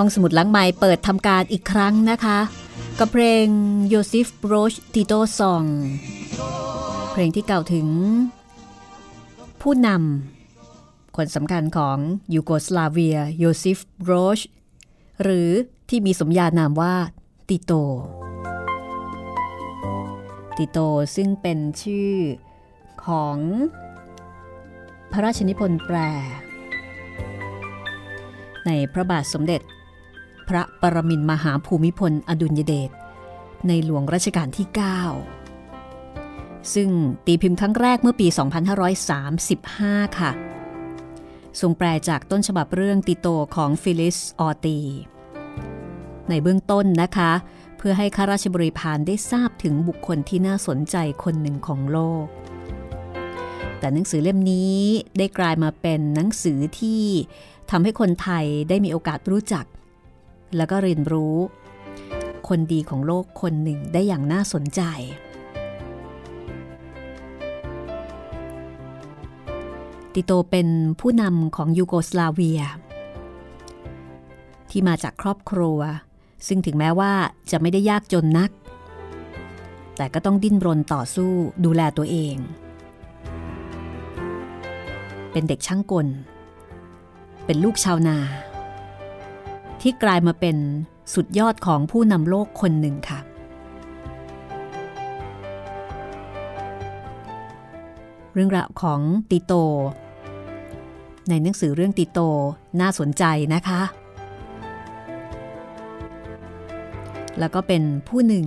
ห้องสมุดหลังใหม่เปิดทำการอีกครั้งนะคะ กับเพลงโยซิฟบรอซติโต Song เพลงที่กล่าวถึง ผู้นำคนสำคัญของยูโกสลาเวียโยซิฟบรอซหรือที่มีสมญานามว่าติโต ติโตซึ่งเป็นชื่อของพระราชนิพนธ์แปลในพระบาทสมเด็จ พระปรมินทรมหาภูมิพล อดุลยเดชในหลวงรัชกาลที่ 9 ซึ่งตีพิมพ์ครั้งแรกเมื่อปี 2535 ค่ะ ทรงแปลจากต้นฉบับเรื่องติโตของฟิลลิสออตี ในเบื้องต้นนะคะ เพื่อให้ข้าราชบริพารได้ทราบถึงบุคคลที่น่าสนใจคนหนึ่งของโลก แต่หนังสือเล่มนี้ได้กลายมาเป็นหนังสือที่ทำให้คนไทยได้มีโอกาสรู้จัก แล้วก็เรียนรู้ คนดีของโลกคนหนึ่งได้อย่างน่าสนใจ ติโตเป็นผู้นำของยูโกสลาเวีย ที่มาจากครอบครัว ซึ่งถึงแม้ว่าจะไม่ได้ยากจนนัก แต่ก็ต้องดิ้นรนต่อสู้ดูแลตัวเอง เป็นเด็กช่างกล เป็นลูกชาวนา ที่กลายมาเป็นสุดยอดของผู้นำโลกคนหนึ่งค่ะ เรื่องราวของติโต ในหนังสือเรื่องติโตน่าสนใจนะคะ แล้วก็เป็นผู้หนึ่ง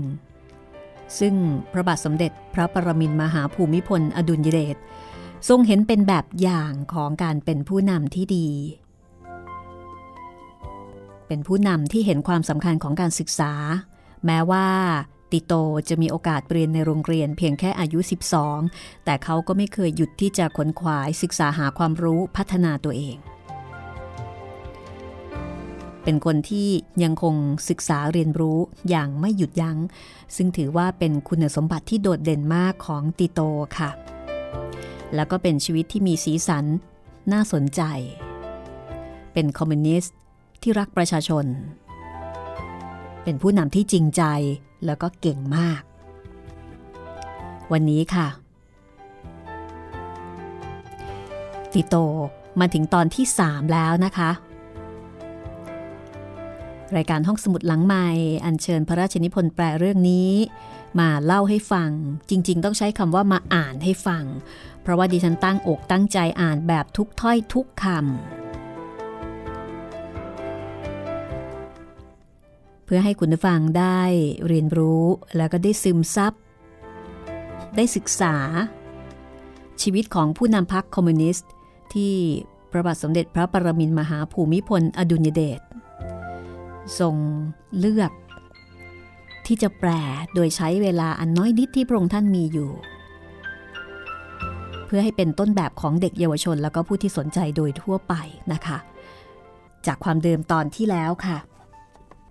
ซึ่งพระบาทสมเด็จพระปรมินมหาภูมิพลอดุลยเดชทรงเห็นเป็นแบบอย่างของการเป็นผู้นำที่ดี เป็นผู้นำที่เห็นความสำคัญของการศึกษา แม้ว่าติโตจะมีโอกาสเรียนในโรงเรียนเพียงแค่อายุ 12 แต่เขาก็ไม่เคยหยุดที่จะขนขวายศึกษาหาความรู้พัฒนาตัวเอง เป็นคนที่ยังคงศึกษาเรียนรู้อย่างไม่หยุดยัง้ง ซึ่งถือว่าเป็นคุณสมบัติที่โดดเด่นมากของติโตค่ะ แล้วก็เป็นชีวิตที่มีสีสันน่าสนใจ เป็นคอมมิวนิสต์ ที่รักประชาชน เป็นผู้นำที่จริงใจแล้วก็เก่งมาก วันนี้ค่ะ ติโตมาถึงตอนที่ 3 แล้วนะคะ รายการห้องสมุดหลังใหม่อัญเชิญพระราชนิพนธ์แปลเรื่องนี้ มาเล่าให้ฟัง จริง ๆ ต้องใช้คำว่ามาอ่านให้ฟัง เพราะว่าดิฉันตั้งอกตั้งใจอ่านแบบทุกถ้อยทุกคำ พื่อให้คุณผู้ฟังได้เรียนรู้แล้วก็ได้ซึมซับ ได้ศึกษา ชีวิตของผู้นำพรรคคอมมิวนิสต์ ที่พระบาทสมเด็จพระปรมินมหาภูมิพลอดุลยเดชทรงเลือก ที่จะแปลโดยใช้เวลาอันน้อยนิดที่พระองค์ท่านมีอยู่ เพื่อให้เป็นต้นแบบของเด็กเยาวชน แล้วก็ผู้ที่สนใจโดยทั่วไปนะคะ จากความเดิมตอนที่แล้วค่ะ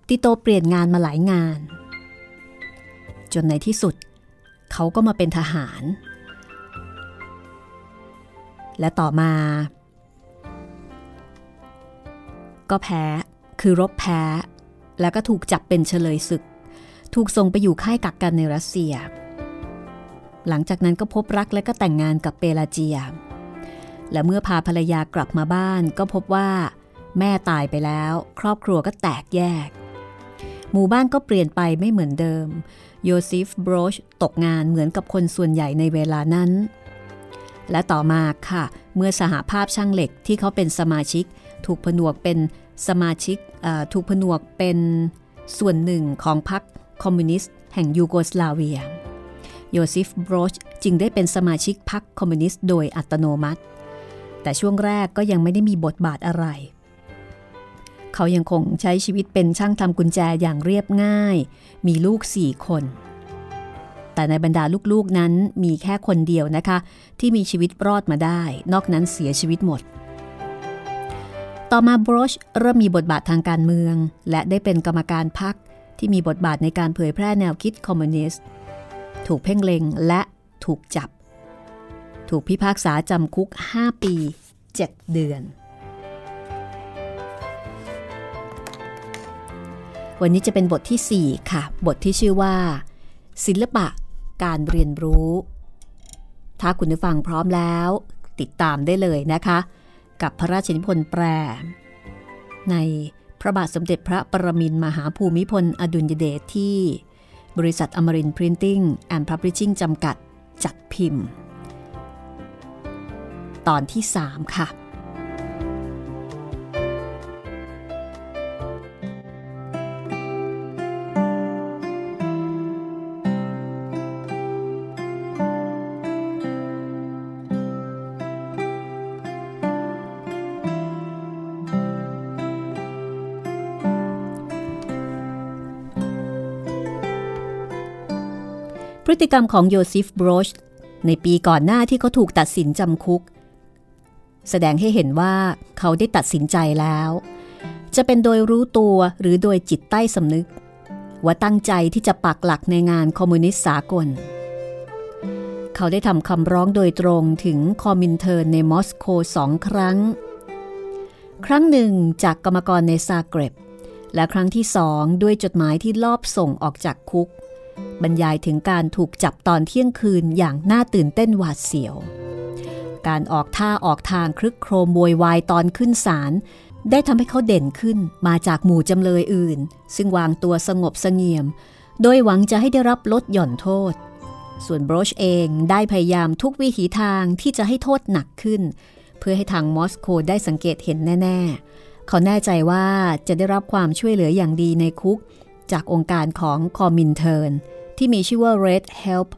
ติโตเปลี่ยนงานมาหลายงาน จนในที่สุด เขาก็มาเป็นทหาร และต่อมา ก็แพ้ คือรบแพ้ แล้วก็ถูกจับเป็นเฉลยศึก ถูกส่งไปอยู่ค่ายกักกันในรัสเซีย หลังจากนั้นก็พบรักและก็แต่งงานกับเปลาเจีย และเมื่อพาภรรยากลับมาบ้านก็พบว่า แม่ตายไปแล้ว ครอบครัวก็แตกแยก หมู่บ้านก็เปลี่ยนไปไม่เหมือนเดิม โยซิฟบรอซตกงานเหมือนกับคนส่วนใหญ่ในเวลานั้น และต่อมาค่ะ เมื่อสหภาพช่างเหล็กที่เขาเป็นสมาชิก ถูกผนวกเป็นสมาชิกถูกผนวกเป็นส่วนหนึ่งของพรรคคอมมิวนิสต์แห่งยูโกสลาเวีย โยซิฟบรอซจึงได้เป็นสมาชิกพรรคคอมมิวนิสต์โดยอัตโนมัติ แต่ช่วงแรกก็ยังไม่ได้มีบทบาทอะไร เขายังคงใช้ชีวิตเป็นช่างทำกุญแจอย่างเรียบง่าย มีลูกสี่คน แต่ในบรรดาลูกๆนั้นมีแค่คนเดียวนะคะ ที่มีชีวิตรอดมาได้ นอกนั้นเสียชีวิตหมด ต่อมาบรชเริ่มมีบทบาททางการเมือง และได้เป็นกรรมการพรรคที่มีบทบาทในการเผยแพร่แนวคิดคอมมิวนิสต์ ถูกเพ่งเล็งและถูกจับ ถูกพิพากษาจำคุก 5 ปี 7 เดือน วันนี้จะเป็นบทที่ 4 ค่ะ บทที่ชื่อว่า ศิลปะการเรียนรู้ ถ้าคุณผู้ฟังพร้อมแล้ว ติดตามได้เลยนะคะ กับพระราชนิพนธ์แปลในพระบาทสมเด็จพระปรมินมหาภูมิพล อดุลยเดชที่ บริษัทอมรินทร์พริ้นติ้งแอนด์พับลิชชิ่งจำกัดจัดพิมพ์ ตอนที่ 3 ค่ะ พฤติกรรมของโยซิฟบรอซในปีก่อนหน้าที่เขาถูกตัดสินจำคุก แสดงให้เห็นว่าเขาได้ตัดสินใจแล้ว จะเป็นโดยรู้ตัวหรือโดยจิตใต้สำนึก ว่าตั้งใจที่จะปักหลักในงานคอมมิวนิสต์สากล เขาได้ทำคำร้องโดยตรงถึงคอมินเทิร์นในมอสโกสองครั้ง ครั้งหนึ่งจากกรรมกรในซาเกร็บและครั้งที่สองด้วยจดหมายที่ลอบส่งออกจากคุก บรรยายถึงการถูกจับตอนเที่ยงคืนอย่างน่าตื่นเต้นหวาดเสียว การออกท่าออกทางครึกโครมโวยวายตอนขึ้นศาลได้ทำให้เขาเด่นขึ้นมาจากหมู่จำเลยอื่น ซึ่งวางตัวสงบสงเงียม โดยหวังจะให้ได้รับลดหย่อนโทษ ส่วนบรชเองได้พยายามทุกวิถีทางที่จะให้โทษหนักขึ้น เพื่อให้ทางมอสโกได้สังเกตเห็นแน่ ๆ เขาแน่ใจว่าจะได้รับความช่วยเหลืออย่างดีในคุก จากองค์การของคอมินเทิร์น ที่มีชื่อว่า Red Help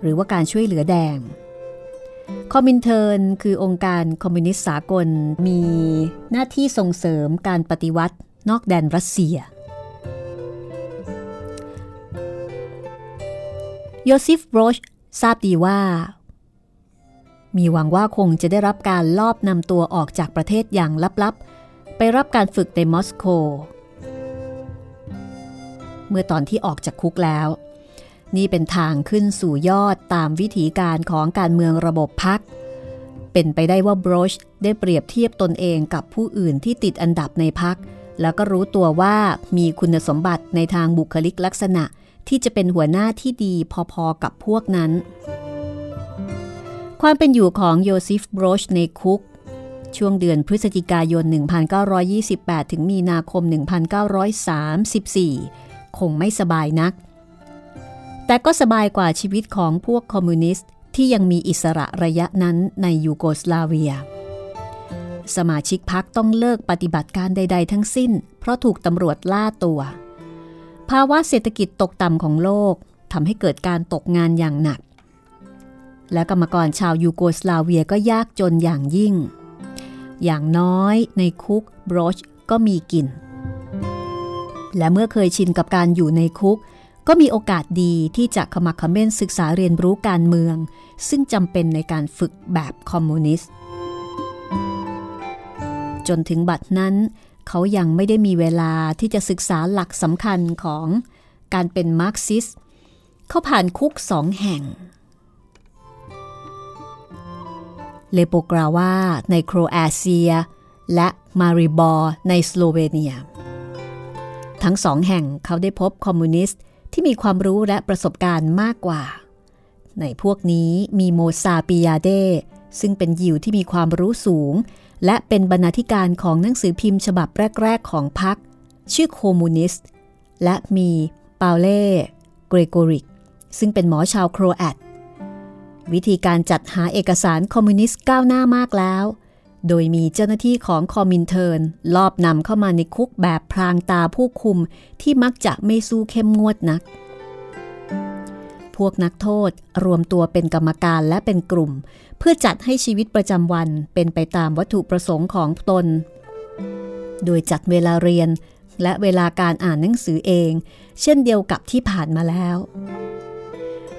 หรือว่าการช่วยเหลือแดง คอมมินเทิร์นคือองค์การคอมมิวนิสต์สากลมีหน้าที่ส่งเสริมการปฏิวัตินอกแดนรัสเซีย โยซิฟโรชทราบดีว่า มีหวังว่าคงจะได้รับการลอบนำตัวออกจากประเทศอย่างลับๆ ไปรับการฝึกในมอสโก เมื่อตอนที่ออกจากคุกแล้ว นี่เป็นทางขึ้นสู่ยอดตามวิธีการของการเมืองระบบพัก เป็นไปได้ว่าบรชได้เปรียบเทียบตนเองกับผู้อื่นที่ติดอันดับในพัก แล้วก็รู้ตัวว่ามีคุณสมบัติในทางบุคลิกลักษณะที่จะเป็นหัวหน้าที่ดีพอๆกับพวกนั้น ความเป็นอยู่ของโยซิฟบรอซในคุก ช่วงเดือนพฤศจิกายน 1928 ถึงมีนาคม 1934 คงไม่สบายนัก แต่ก็สบายกว่าชีวิตของพวกคอมมิวนิสต์ที่ยังมีอิสระระยะนั้นในยูโกสลาเวีย สมาชิกพักต้องเลิกปฏิบัติการใด ๆ ทั้งสิ้น เพราะถูกตำรวจล่าตัว ภาวะเศรษฐกิจตกต่ำของโลกทำให้เกิดการตกงานอย่างหนัก และกรรมกรชาวยูโกสลาเวียก็ยากจนอย่างยิ่ง อย่างน้อยในคุกบรอชก็มีกิน และเมื่อเคยชินกับการอยู่ในคุก ก็มีโอกาสดีที่จะขมักขม้นศึกษาเรียนรู้การเมือง ซึ่งจำเป็นในการฝึกแบบคอมมิวนิสต์ จนถึงบัดนั้น เขายังไม่ได้มีเวลาที่จะศึกษาหลักสำคัญของการเป็นมาร์กซิสต์ เขาผ่านคุกสองแห่งเลโปกลาวาในโครแอเซีย และมาริบอร์ในสโลเวเนีย ทั้งสองแห่งเขาได้พบคอมมิวนิสต์ที่มีความรู้และประสบการณ์มากกว่า ในพวกนี้มีโมซาปิยาเดซึ่งเป็นยิวที่มีความรู้สูง และเป็นบรรณาธิการของหนังสือพิมพ์ฉบับแรก ๆ ของพรรคชื่อโคมูนิสต์ และมีเปาเล่ เกรโกริก ซึ่งเป็นหมอชาวโครแอต วิธีการจัดหาเอกสารคอมมิวนิสต์ก้าวหน้ามากแล้ว โดยมีเจ้าหน้าที่ของคอมินเทิร์นลอบนำเข้ามาในคุกแบบพรางตาผู้คุมที่มักจะไม่สู้เข้มงวดนัก พวกนักโทษรวมตัวเป็นกรรมการและเป็นกลุ่ม เพื่อจัดให้ชีวิตประจำวันเป็นไปตามวัตถุประสงค์ของตน โดยจัดเวลาเรียนและเวลาการอ่านหนังสือเอง เช่นเดียวกับที่ผ่านมาแล้ว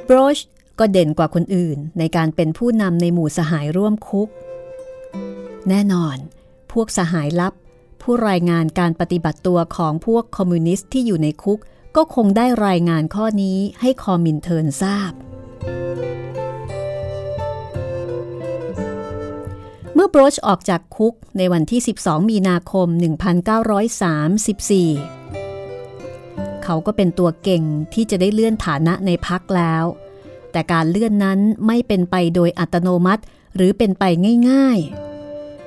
บรชก็เด่นกว่าคนอื่นในการเป็นผู้นำในหมู่สหายร่วมคุก แน่นอน พวกสหายลับ ผู้รายงานการปฏิบัติตัวของพวกคอมมิวนิสต์ที่อยู่ในคุก ก็คงได้รายงานข้อนี้ให้คอมินเทิร์นทราบ เมื่อบรชออกจากคุกในวันที่ 12 มีนาคม 1934 เขาก็เป็นตัวเก่งที่จะได้เลื่อนฐานะในพักแล้ว แต่การเลื่อนนั้นไม่เป็นไปโดยอัตโนมัติหรือเป็นไปง่ายๆ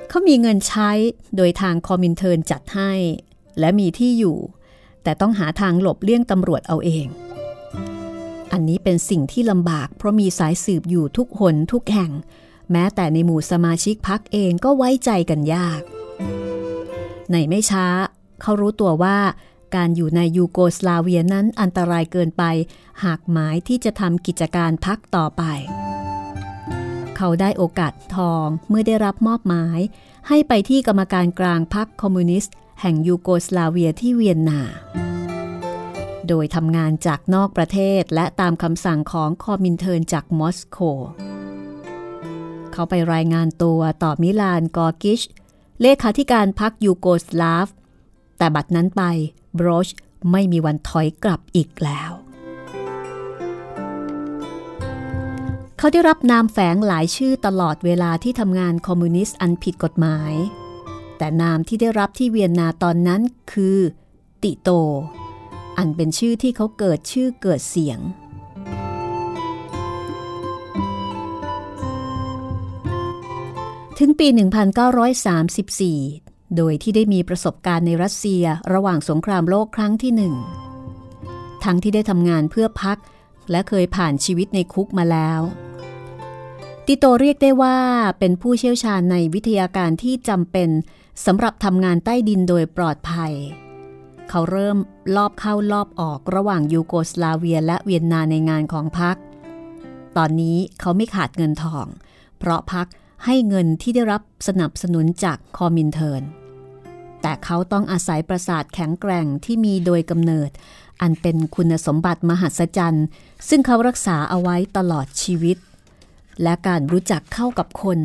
เขามีเงินใช้โดยทางคอมินเทิร์นจัดให้ และมีที่อยู่ แต่ต้องหาทางหลบเลี่ยงตำรวจเอาเอง อันนี้เป็นสิ่งที่ลำบาก เพราะมีสายสืบอยู่ทุกหนทุกแห่ง แม้แต่ในหมู่สมาชิกพักเองก็ไว้ใจกันยาก ในไม่ช้า เขารู้ตัวว่าการอยู่ในยูโกสลาเวียนั้นอันตรายเกินไป หากหมายที่จะทำกิจการพรรคต่อไป เขาได้โอกาสทองเมื่อได้รับมอบหมาย ให้ไปที่กรรมการกลางพรรคคอมมิวนิสต์ แห่งยูโกสลาเวียที่เวียนนา โดยทำงานจากนอกประเทศและตามคำสั่งของคอมินเทิร์นจากมอสโก เขาไปรายงานตัวต่อมิลานกอร์กิช เลขาธิการพรรคยูโกสลาฟ แต่บัดนั้นไปบรอชไม่มีวันถอยกลับอีกแล้ว เขาได้รับนามแฝงหลายชื่อตลอดเวลาที่ทำงานคอมมิวนิสต์อันผิดกฎหมาย แต่นามที่ได้รับที่เวียนนาตอนนั้นคือ ติโต อันเป็นชื่อที่เขาเกิดชื่อเกิดเสียง ถึงปี 1934 โดยที่ได้มีประสบการณ์ในรัสเซียระหว่างสงครามโลกครั้งที่หนึ่ง ทั้งที่ได้ทำงานเพื่อพักและเคยผ่านชีวิตในคุกมาแล้ว ติโตเรียกได้ว่าเป็นผู้เชี่ยวชาญในวิทยาการที่จำเป็นสำหรับทำงานใต้ดินโดยปลอดภัย เขาเริ่มลอบเข้ารอบออกระหว่างยูโกสลาเวียและเวียนนาในงานของพรรคตอนนี้เขาไม่ขาดเงินทอง เพราะพรรคให้เงินที่ได้รับสนับสนุนจากคอมินเทิร์นแต่เขาต้องอาศัยประสาทแข็งแกร่งที่มีโดยกำเนิด อันเป็นคุณสมบัติมหัศจรรย์ ซึ่งเขารักษาเอาไว้ตลอดชีวิต และการรู้จักเข้ากับคน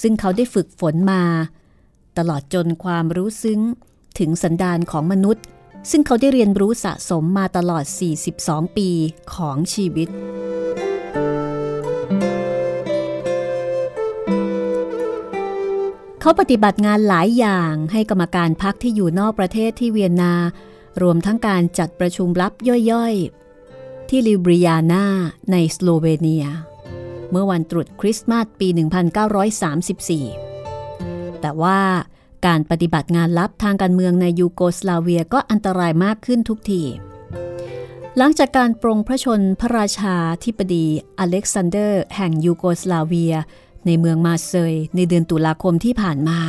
ซึ่งเขาได้ฝึกฝนมา ตลอดจนความรู้ซึ้งถึงสันดานของมนุษย์ ซึ่งเขาได้เรียนรู้สะสมมาตลอด 42 ปีของชีวิต เขาปฏิบัติงานหลายอย่างให้กรรมการพรรคที่อยู่นอกประเทศที่เวียนนา รวมทั้งการจัดประชุมลับย่อยๆ ที่ลูบลิยานาในสโลเวเนีย เมื่อวันตรุษคริสต์มาสปี 1934 แต่ว่าการปฏิบัติงานลับทางการเมืองในยูโกสลาเวียก็อันตรายมากขึ้นทุกที หลังจากการปลงพระชนม์พระราชาธิบดีอเล็กซานเดอร์แห่งยูโกสลาเวีย ในเมืองมาร์เซย์ในเดือนตุลาคมที่ผ่านมา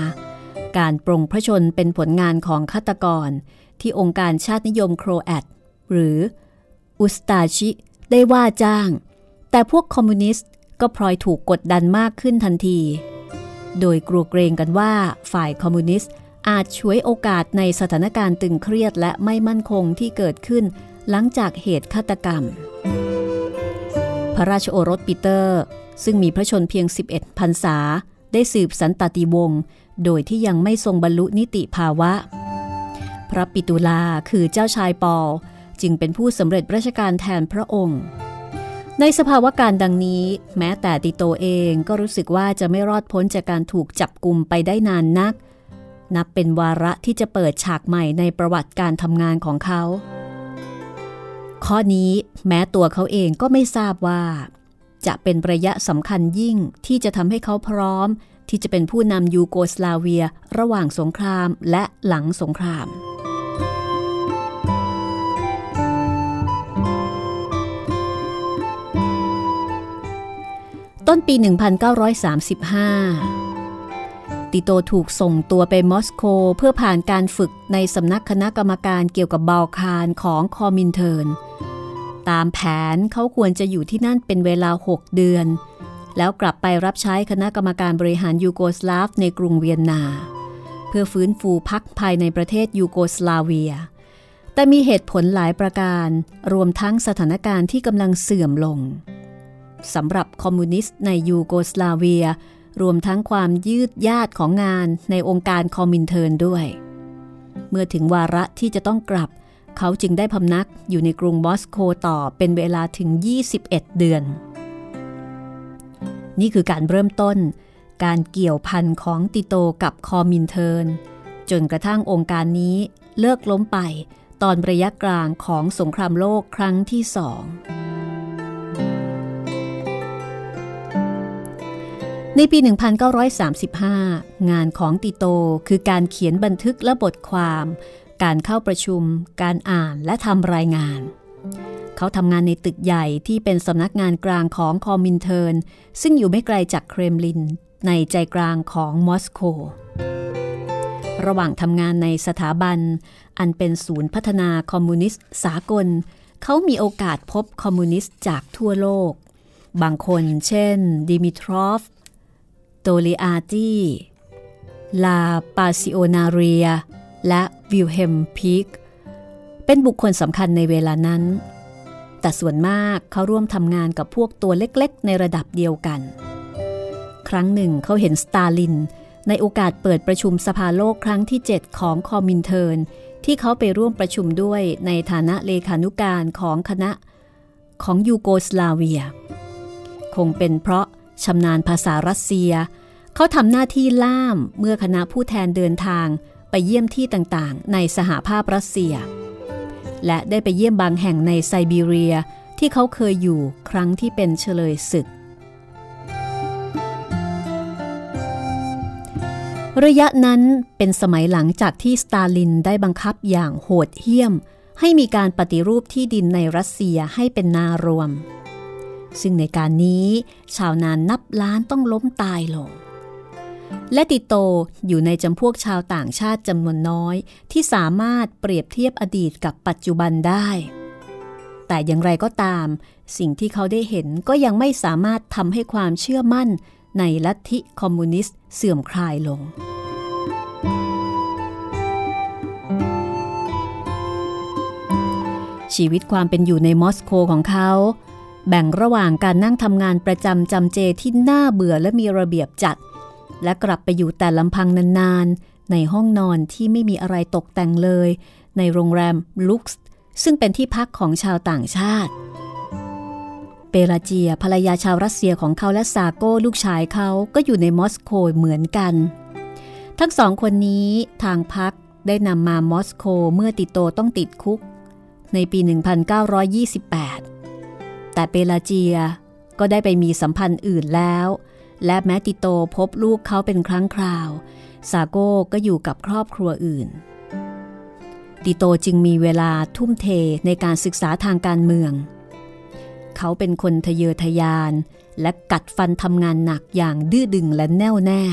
การปลงพระชนม์เป็นผลงานของฆาตกร ที่องค์การชาตินิยมโครแอตหรืออุสตาชิได้ว่าจ้าง แต่พวกคอมมิวนิสต์ ก็พลอยถูกกดดันมากขึ้นทันที โดยกลัวเกรงกันว่าฝ่ายคอมมิวนิสต์อาจฉวยโอกาสในสถานการณ์ตึงเครียดและไม่มั่นคงที่เกิดขึ้น หลังจากเหตุฆาตกรรม พระราชโอรสปีเตอร์ ซึ่งมีพระชนเพียง 11พรรษา ได้สืบสันตติวงศ์โดยที่ยังไม่ทรงบรรลุนิติภาวะ พระปิตุลาคือเจ้าชายปอลจึงเป็นผู้สำเร็จราชการแทนพระองค์ ในสภาวะการดังนี้ แม้แต่ติโตเองก็รู้สึกว่าจะไม่รอดพ้นจากการถูกจับกลุ่มไปได้นานนัก นับเป็นวาระที่จะเปิดฉากใหม่ในประวัติการทำงานของเขา ข้อนี้แม้ตัวเขาเองก็ไม่ทราบว่า จะเป็นระยะสำคัญยิ่งที่จะทำให้เขาพร้อม ที่จะเป็นผู้นำยูโกสลาเวีย ระหว่างสงครามและหลังสงคราม ต้นปี 1935 ติโตถูกส่งตัวไปมอสโกเพื่อผ่านการฝึกในสำนักคณะกรรมการเกี่ยวกับบาลคารของคอมินเทิร์น ตามแผนเขาควรจะอยู่ที่นั่นเป็นเวลา 6 เดือน แล้วกลับไปรับใช้คณะกรรมการบริหารยูโกสลาฟในกรุงเวียนนา เพื่อฟื้นฟูพักภายในประเทศยูโกสลาเวีย แต่มีเหตุผลหลายประการรวมทั้งสถานการณ์ที่กำลังเสื่อมลง สำหรับคอมมิวนิสต์ในยูโกสลาเวีย รวมทั้งความยืดยาดของงานในองค์การคอมมินเทิร์นด้วย เมื่อถึงวาระที่จะต้องกลับ เขาจึงได้พำนักอยู่ในกรุงมอสโกต่อเป็นเวลาถึง 21 เดือน นี่คือการเริ่มต้น การเกี่ยวพันของติโตกับคอมินเทิร์นจนกระทั่งองค์การนี้เลิกล้มไปตอนระยะกลางของสงครามโลกครั้งที่สอง ในปี 1935 งานของติโตคือการเขียนบันทึกและบทความ การเข้าประชุม การอ่านและทำรายงาน เขาทำงานในตึกใหญ่ที่เป็นสำนักงานกลางของคอมมินเทิร์น ซึ่งอยู่ไม่ไกลจากเครมลิน ในใจกลางของมอสโก ระหว่างทำงานในสถาบัน อันเป็นศูนย์พัฒนาคอมมิวนิสต์สากล เขามีโอกาสพบคอมมิวนิสต์จากทั่วโลกบางคนเช่น ดิมิทรอฟ โตลิอาตีลาปาซิโอนาเรีย และวิลเฮล์มพีค เป็นบุคคลสำคัญในเวลานั้น แต่ส่วนมากเขาร่วมทำงานกับพวกตัวเล็กๆ ในระดับเดียวกัน ครั้งหนึ่งเขาเห็นสตาลิน ในโอกาสเปิดประชุมสภาโลกครั้งที่ 7 ของคอมินเทิร์นที่เขาไปร่วมประชุมด้วยในฐานะเลขานุการของคณะของยูโกสลาเวีย คงเป็นเพราะ ชำนาญภาษารัสเซีย เขาทำหน้าที่ล่ามเมื่อคณะผู้แทนเดินทางไปเยี่ยมที่ต่างๆ ในสหภาพรัสเซีย และได้ไปเยี่ยมบางแห่งในไซบีเรียที่เขาเคยอยู่ครั้งที่เป็นเฉลยศึก ระยะนั้นเป็นสมัยหลังจากที่สตาลินได้บังคับอย่างโหดเหี้ยม ให้มีการปฏิรูปที่ดินในรัสเซียให้เป็นนารวม ซึ่งในการนี้ชาวนานนับล้านต้องล้มตายลง และติโตอยู่ในจำพวกชาวต่างชาติจำนวนน้อย ที่สามารถเปรียบเทียบอดีตกับปัจจุบันได้ แต่อย่างไรก็ตาม สิ่งที่เขาได้เห็นก็ยังไม่สามารถทำให้ความเชื่อมั่นในลัทธิคอมมิวนิสต์เสื่อมคลายลงชีวิตความเป็นอยู่ในมอสโกของเขา แบ่งระหว่างการนั่งทำงานประจำจำเจที่น่าเบื่อและมีระเบียบจัด และกลับไปอยู่แต่ลำพังนานๆ ในห้องนอนที่ไม่มีอะไรตกแต่งเลย ในโรงแรมลุกส์ซึ่งเป็นที่พักของชาวต่างชาติ เปราเจียภรรยาชาวรัสเซียของเขาและซาโก้ลูกชายเขาก็อยู่ในมอสโกเหมือนกัน ทั้งสองคนนี้ทางพักได้นำมามอสโกเมื่อติโตต้องติดคุก ในปี 1928 แต่เปราเจียก็ได้ไปมีสัมพันธ์อื่นแล้ว และแม้ติโตพบลูกเขาเป็นครั้งคราว ซาโก้ก็อยู่กับครอบครัวอื่น ติโตจึงมีเวลาทุ่มเทในการศึกษาทางการเมือง เขาเป็นคนทะเยอทะยาน และกัดฟันทำงานหนักอย่างดื้อดึงและแน่วแน่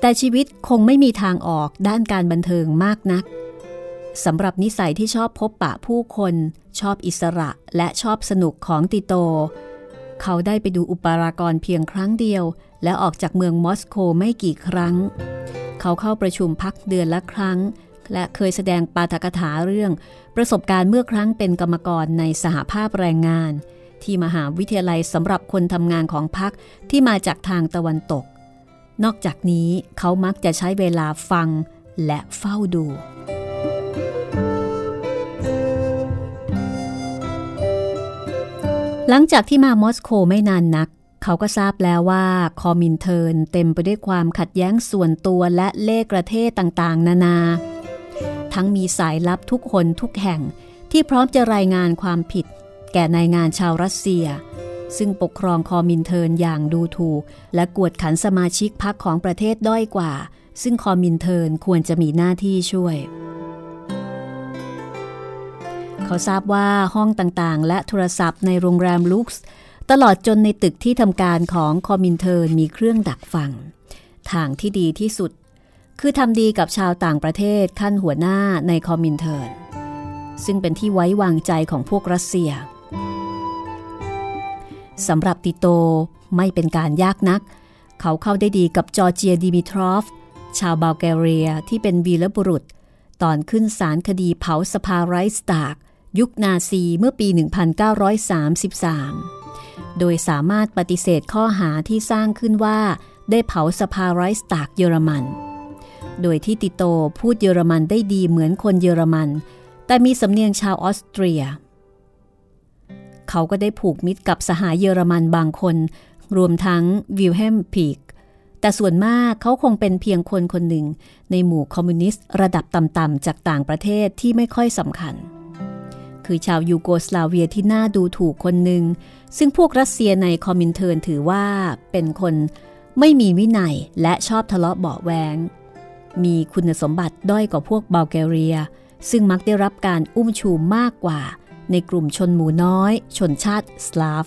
แต่ชีวิตคงไม่มีทางออกด้านการบันเทิงมากนัก สำหรับนิสัยที่ชอบพบปะผู้คนชอบอิสระและชอบสนุกของติโต เขาได้ไปดูอุปารากรเพียงครั้งเดียว และออกจากเมืองมอสโกไม่กี่ครั้ง เขาเข้าประชุมพักเดือนละครั้ง และเคยแสดงปาฐกถาเรื่อง ประสบการณ์เมื่อครั้งเป็นกรรมกรในสหภาพแรงงาน ที่มหาวิทยาลัยสำหรับคนทำงานของพรรคที่มาจากทางตะวันตก นอกจากนี้เขามักจะใช้เวลาฟังและเฝ้าดู หลังจากที่มามอสโกไม่นานนัก เขาก็ทราบแล้วว่าคอมินเทิร์นเต็มไปด้วยความขัดแย้งส่วนตัวและเล่กระเทศต่างๆ นานา ทั้งมีสายลับทุกคนทุกแห่งที่พร้อมจะรายงานความผิด แก่นายงานชาวรัสเซีย ซึ่งปกครองคอมินเทิร์นอย่างดูถูก และกวดขันสมาชิกพรรคของประเทศด้อยกว่า ซึ่งคอมินเทิร์นควรจะมีหน้าที่ช่วย เขาทราบว่าห้องต่างๆ และโทรศัพท์ในโรงแรมลุกส์ตลอดจนในตึกที่ทำการของคอมินเทิร์นมีเครื่องดักฟัง ทางที่ดีที่สุด คือทำดีกับชาวต่างประเทศขั้นหัวหน้าในคอมินเทิร์ซึ่งเป็นที่ไว้วางใจของพวกรัสเซียสำหรับติโตไม่เป็นการยากนัก เขาเข้าได้ดีกับจอร์เจียดิมิทรอฟ ชาวบัลแกเรียที่เป็นวีรบุรุษ ตอนขึ้นศาลคดีเผาสภาไรสตาก ยุคนาซีเมื่อปี 1933 โดยสามารถปฏิเสธข้อหาที่สร้างขึ้นว่า ได้เผาสภาไรสตากเยอรมัน โดยที่ติโตพูดเยอรมันได้ดีเหมือนคนเยอรมัน แต่มีสำเนียงชาวออสเตรีย เขาก็ได้ผูกมิตรกับสหายเยอรมันบางคน รวมทั้งวิลเฮล์มพีค แต่ส่วนมากเขาคงเป็นเพียงคนคนหนึ่ง ในหมู่คอมมิวนิสต์ระดับต่ำๆจากต่างประเทศที่ไม่ค่อยสำคัญ คือชาวยูโกสลาเวียที่น่าดูถูกคนหนึ่ง ซึ่งพวกรัสเซียในคอมมินเทิร์นถือว่าเป็นคนไม่มีวินัยและชอบทะเลาะเบาแวง มีคุณสมบัติด้อยกว่าพวกบัลแกเรีย ซึ่งมักได้รับการอุ้มชูมากกว่าในกลุ่มชนหมู่น้อย ชนชาติสลาฟ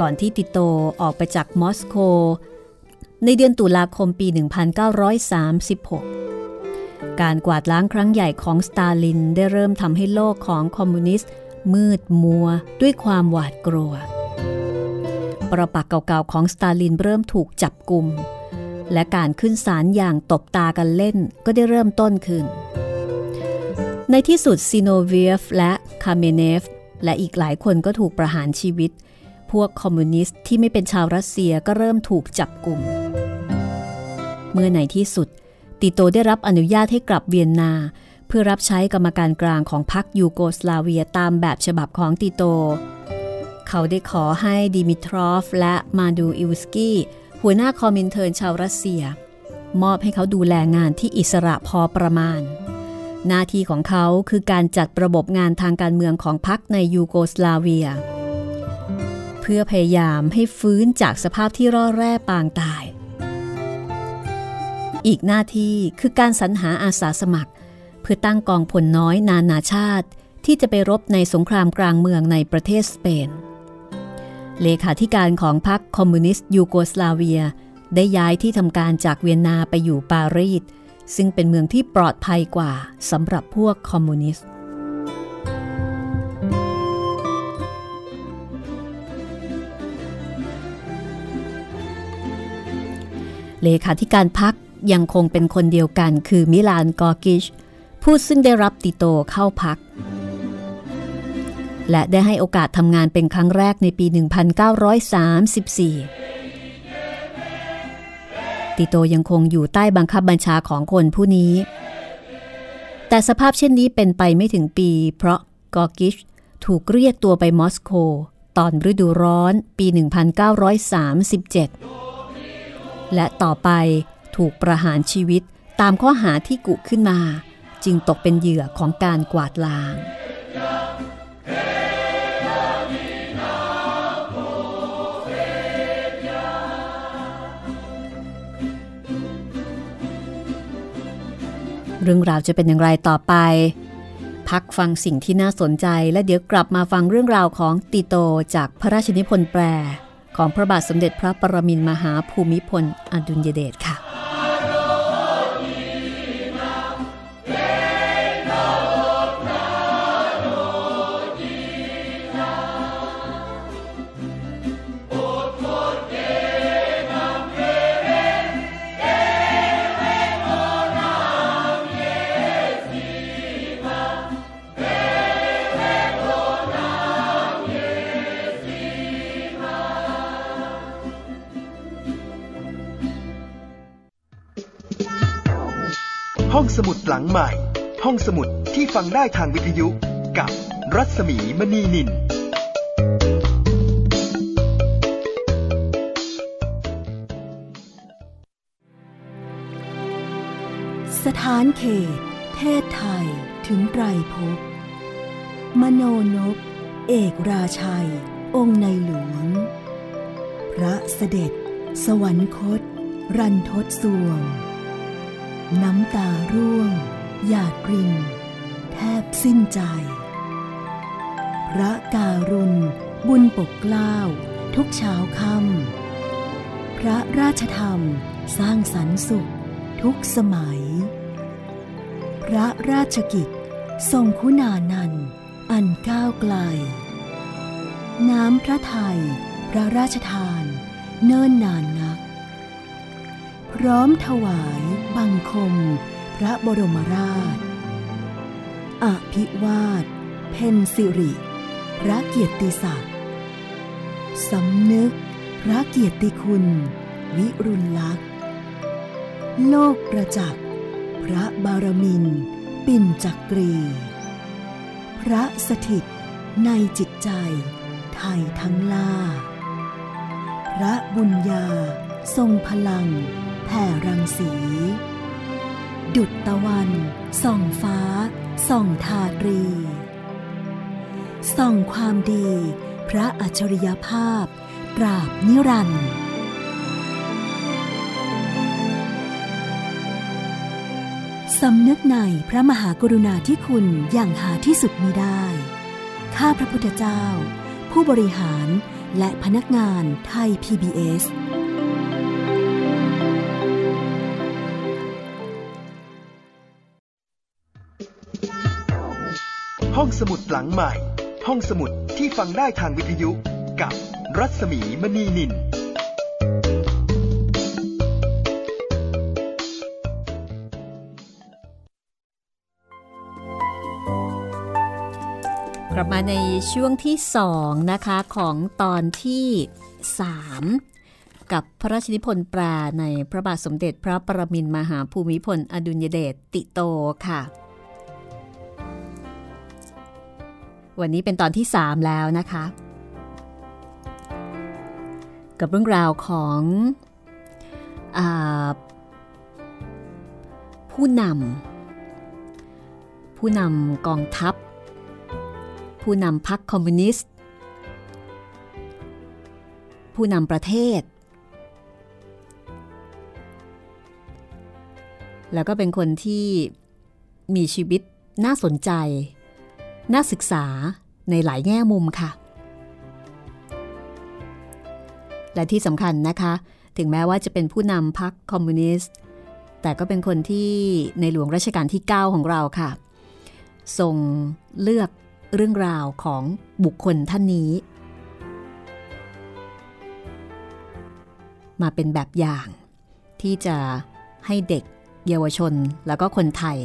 ก่อนที่ติโตออกไปจากมอสโก ในเดือนตุลาคมปี 1936 การกวาดล้างครั้งใหญ่ของสตาลินได้เริ่มทำให้โลกของคอมมิวนิสต์ มืดมัวด้วยความหวาดกลัว ปรปักษ์เก่าๆของสตาลินเริ่มถูกจับกลุ่ม และการขึ้นศาลอย่างตบตากันเล่นก็ได้เริ่มต้นขึ้น ในที่สุดซีโนเวียฟและคาเมเนฟและอีกหลายคนก็ถูกประหารชีวิต พวกคอมมิวนิสต์ที่ไม่เป็นชาวรัสเซียก็เริ่มถูกจับกลุ่ม เมื่อในที่สุด ติโตได้รับอนุญาตให้กลับเวียนนา เพื่อรับใช้กรรมการกลางของพรรคยูโกสลาเวียตามแบบฉบับของติโต เขาได้ขอให้ดิมิทรอฟและมานูอิลสกี้หัวหน้าคอมินเทิร์นชาวรัสเซีย มอบให้เขาดูแลงานที่อิสระพอประมาณหน้าที่ของเขาคือการจัดระบบงานทางการเมืองของพรรคในยูโกสลาเวีย เพื่อพยายามให้ฟื้นจากสภาพที่ร่อแร่ปางตาย อีกหน้าที่คือการสรรหาอาสาสมัคร เพื่อตั้งกองพลน้อยนานาชาติ ที่จะไปรบในสงครามกลางเมืองในประเทศสเปน เลขาธิการของพรรคคอมมิวนิสต์ยูโกสลาเวีย ได้ย้ายที่ทำการจากเวียนนาไปอยู่ปารีสซึ่งเป็นเมืองที่ปลอดภัยกว่าสำหรับพวกคอมมิวนิสต์ เลขาธิการพักยังคงเป็นคนเดียวกันคือมิลานกอกิช ผู้ซึ่งได้รับติโตเข้าพัก และได้ให้โอกาสทำงานเป็นครั้งแรกในปี 1934 ติโตยังคงอยู่ใต้บังคับบัญชาของคนผู้นี้ แต่สภาพเช่นนี้เป็นไปไม่ถึงปี เพราะกอกิชถูกเรียกตัวไปมอสโกตอนฤดูร้อนปี 1937 และต่อไปถูกประหารชีวิตตามข้อหาที่กุขึ้นมา จึงตกเป็นเหยื่อของการกวาดล้างเรื่องราวจะเป็นอย่างไรต่อไป พักฟังสิ่งที่น่าสนใจและเดี๋ยวกลับมาฟังเรื่องราวของติโตจากพระราชนิพนธ์แปล ของพระบาทสมเด็จพระปรมินทมหาภูมิพลอดุลยเดชค่ะ องสมุดที่ฟังได้ทางวิทยุกับรัศมีมณีนิน สถานเขต เทศไทยถึงไตรภพ มโนนพเอกราชัย องค์ในหลวง พระเสด็จ สวรรคต รันทดสวง น้ำตาร่วง หยาดริน แทบสิ้นใจ พระการุณ บุญปกเกล้าทุกเช้าค่ำพระราชธรรมสร้างสรรค์สุข ทุกสมัย พระราชกิจ ทรงคุณานันอันก้าวไกล น้ำพระไทย พระราชทาน เนิ่นนานนัก พร้อมถวายบังคม พระบรมราช อภิวาท เพนสิริ พระเกียรติศักดิ์สำนึก พระเกียรติคุณ วิรุณลักษณ์โลกประจักษ์ พระบารมิน ปิ่นจักรี พระสถิตในจิตใจ ไทยทั้งล่า พระบุญญา ทรงพลังแผ่รังสี ดุจตะวัน ส่องฟ้า ส่องทาตรี ส่องความดี พระอัจฉริยภาพ ตราบนิรันดร์สำนึกในพระมหากรุณาธิคุณอย่างหาที่สุดมิได้ ข้าพระพุทธเจ้า ผู้บริหารและพนักงานไทย PBS สมุดหลังใหม่ ห้องสมุดที่ฟังได้ทางวิทยุกับรัศมีมณีนิน กลับมาในช่วงที่2นะคะของตอนที่3กับพระราชนิพนธ์แปลในพระบาทสมเด็จพระปรมินมหาภูมิพล อดุลยเดชติโตค่ะ วันนี้เป็นตอนที่ 3 แล้วนะคะ กับเรื่องราวของอผู้นำผู้นำกองทัพ ผู้นำพรรคคอมมิวนิสต์ ผู้นำประเทศ แล้วก็เป็นคนที่มีชีวิตน่าสนใจ น่าศึกษาในหลายแง่มุมค่ะ และที่สำคัญนะคะ ถึงแม้ว่าจะเป็นผู้นำพรรคคอมมิวนิสต์ แต่ก็เป็นคนที่ในหลวงรัชกาลที่ 9 ของเราค่ะ ทรงเลือกเรื่องราวของบุคคลท่านนี้ มาเป็นแบบอย่างที่จะให้เด็กเยาวชนแล้วก็คนไทย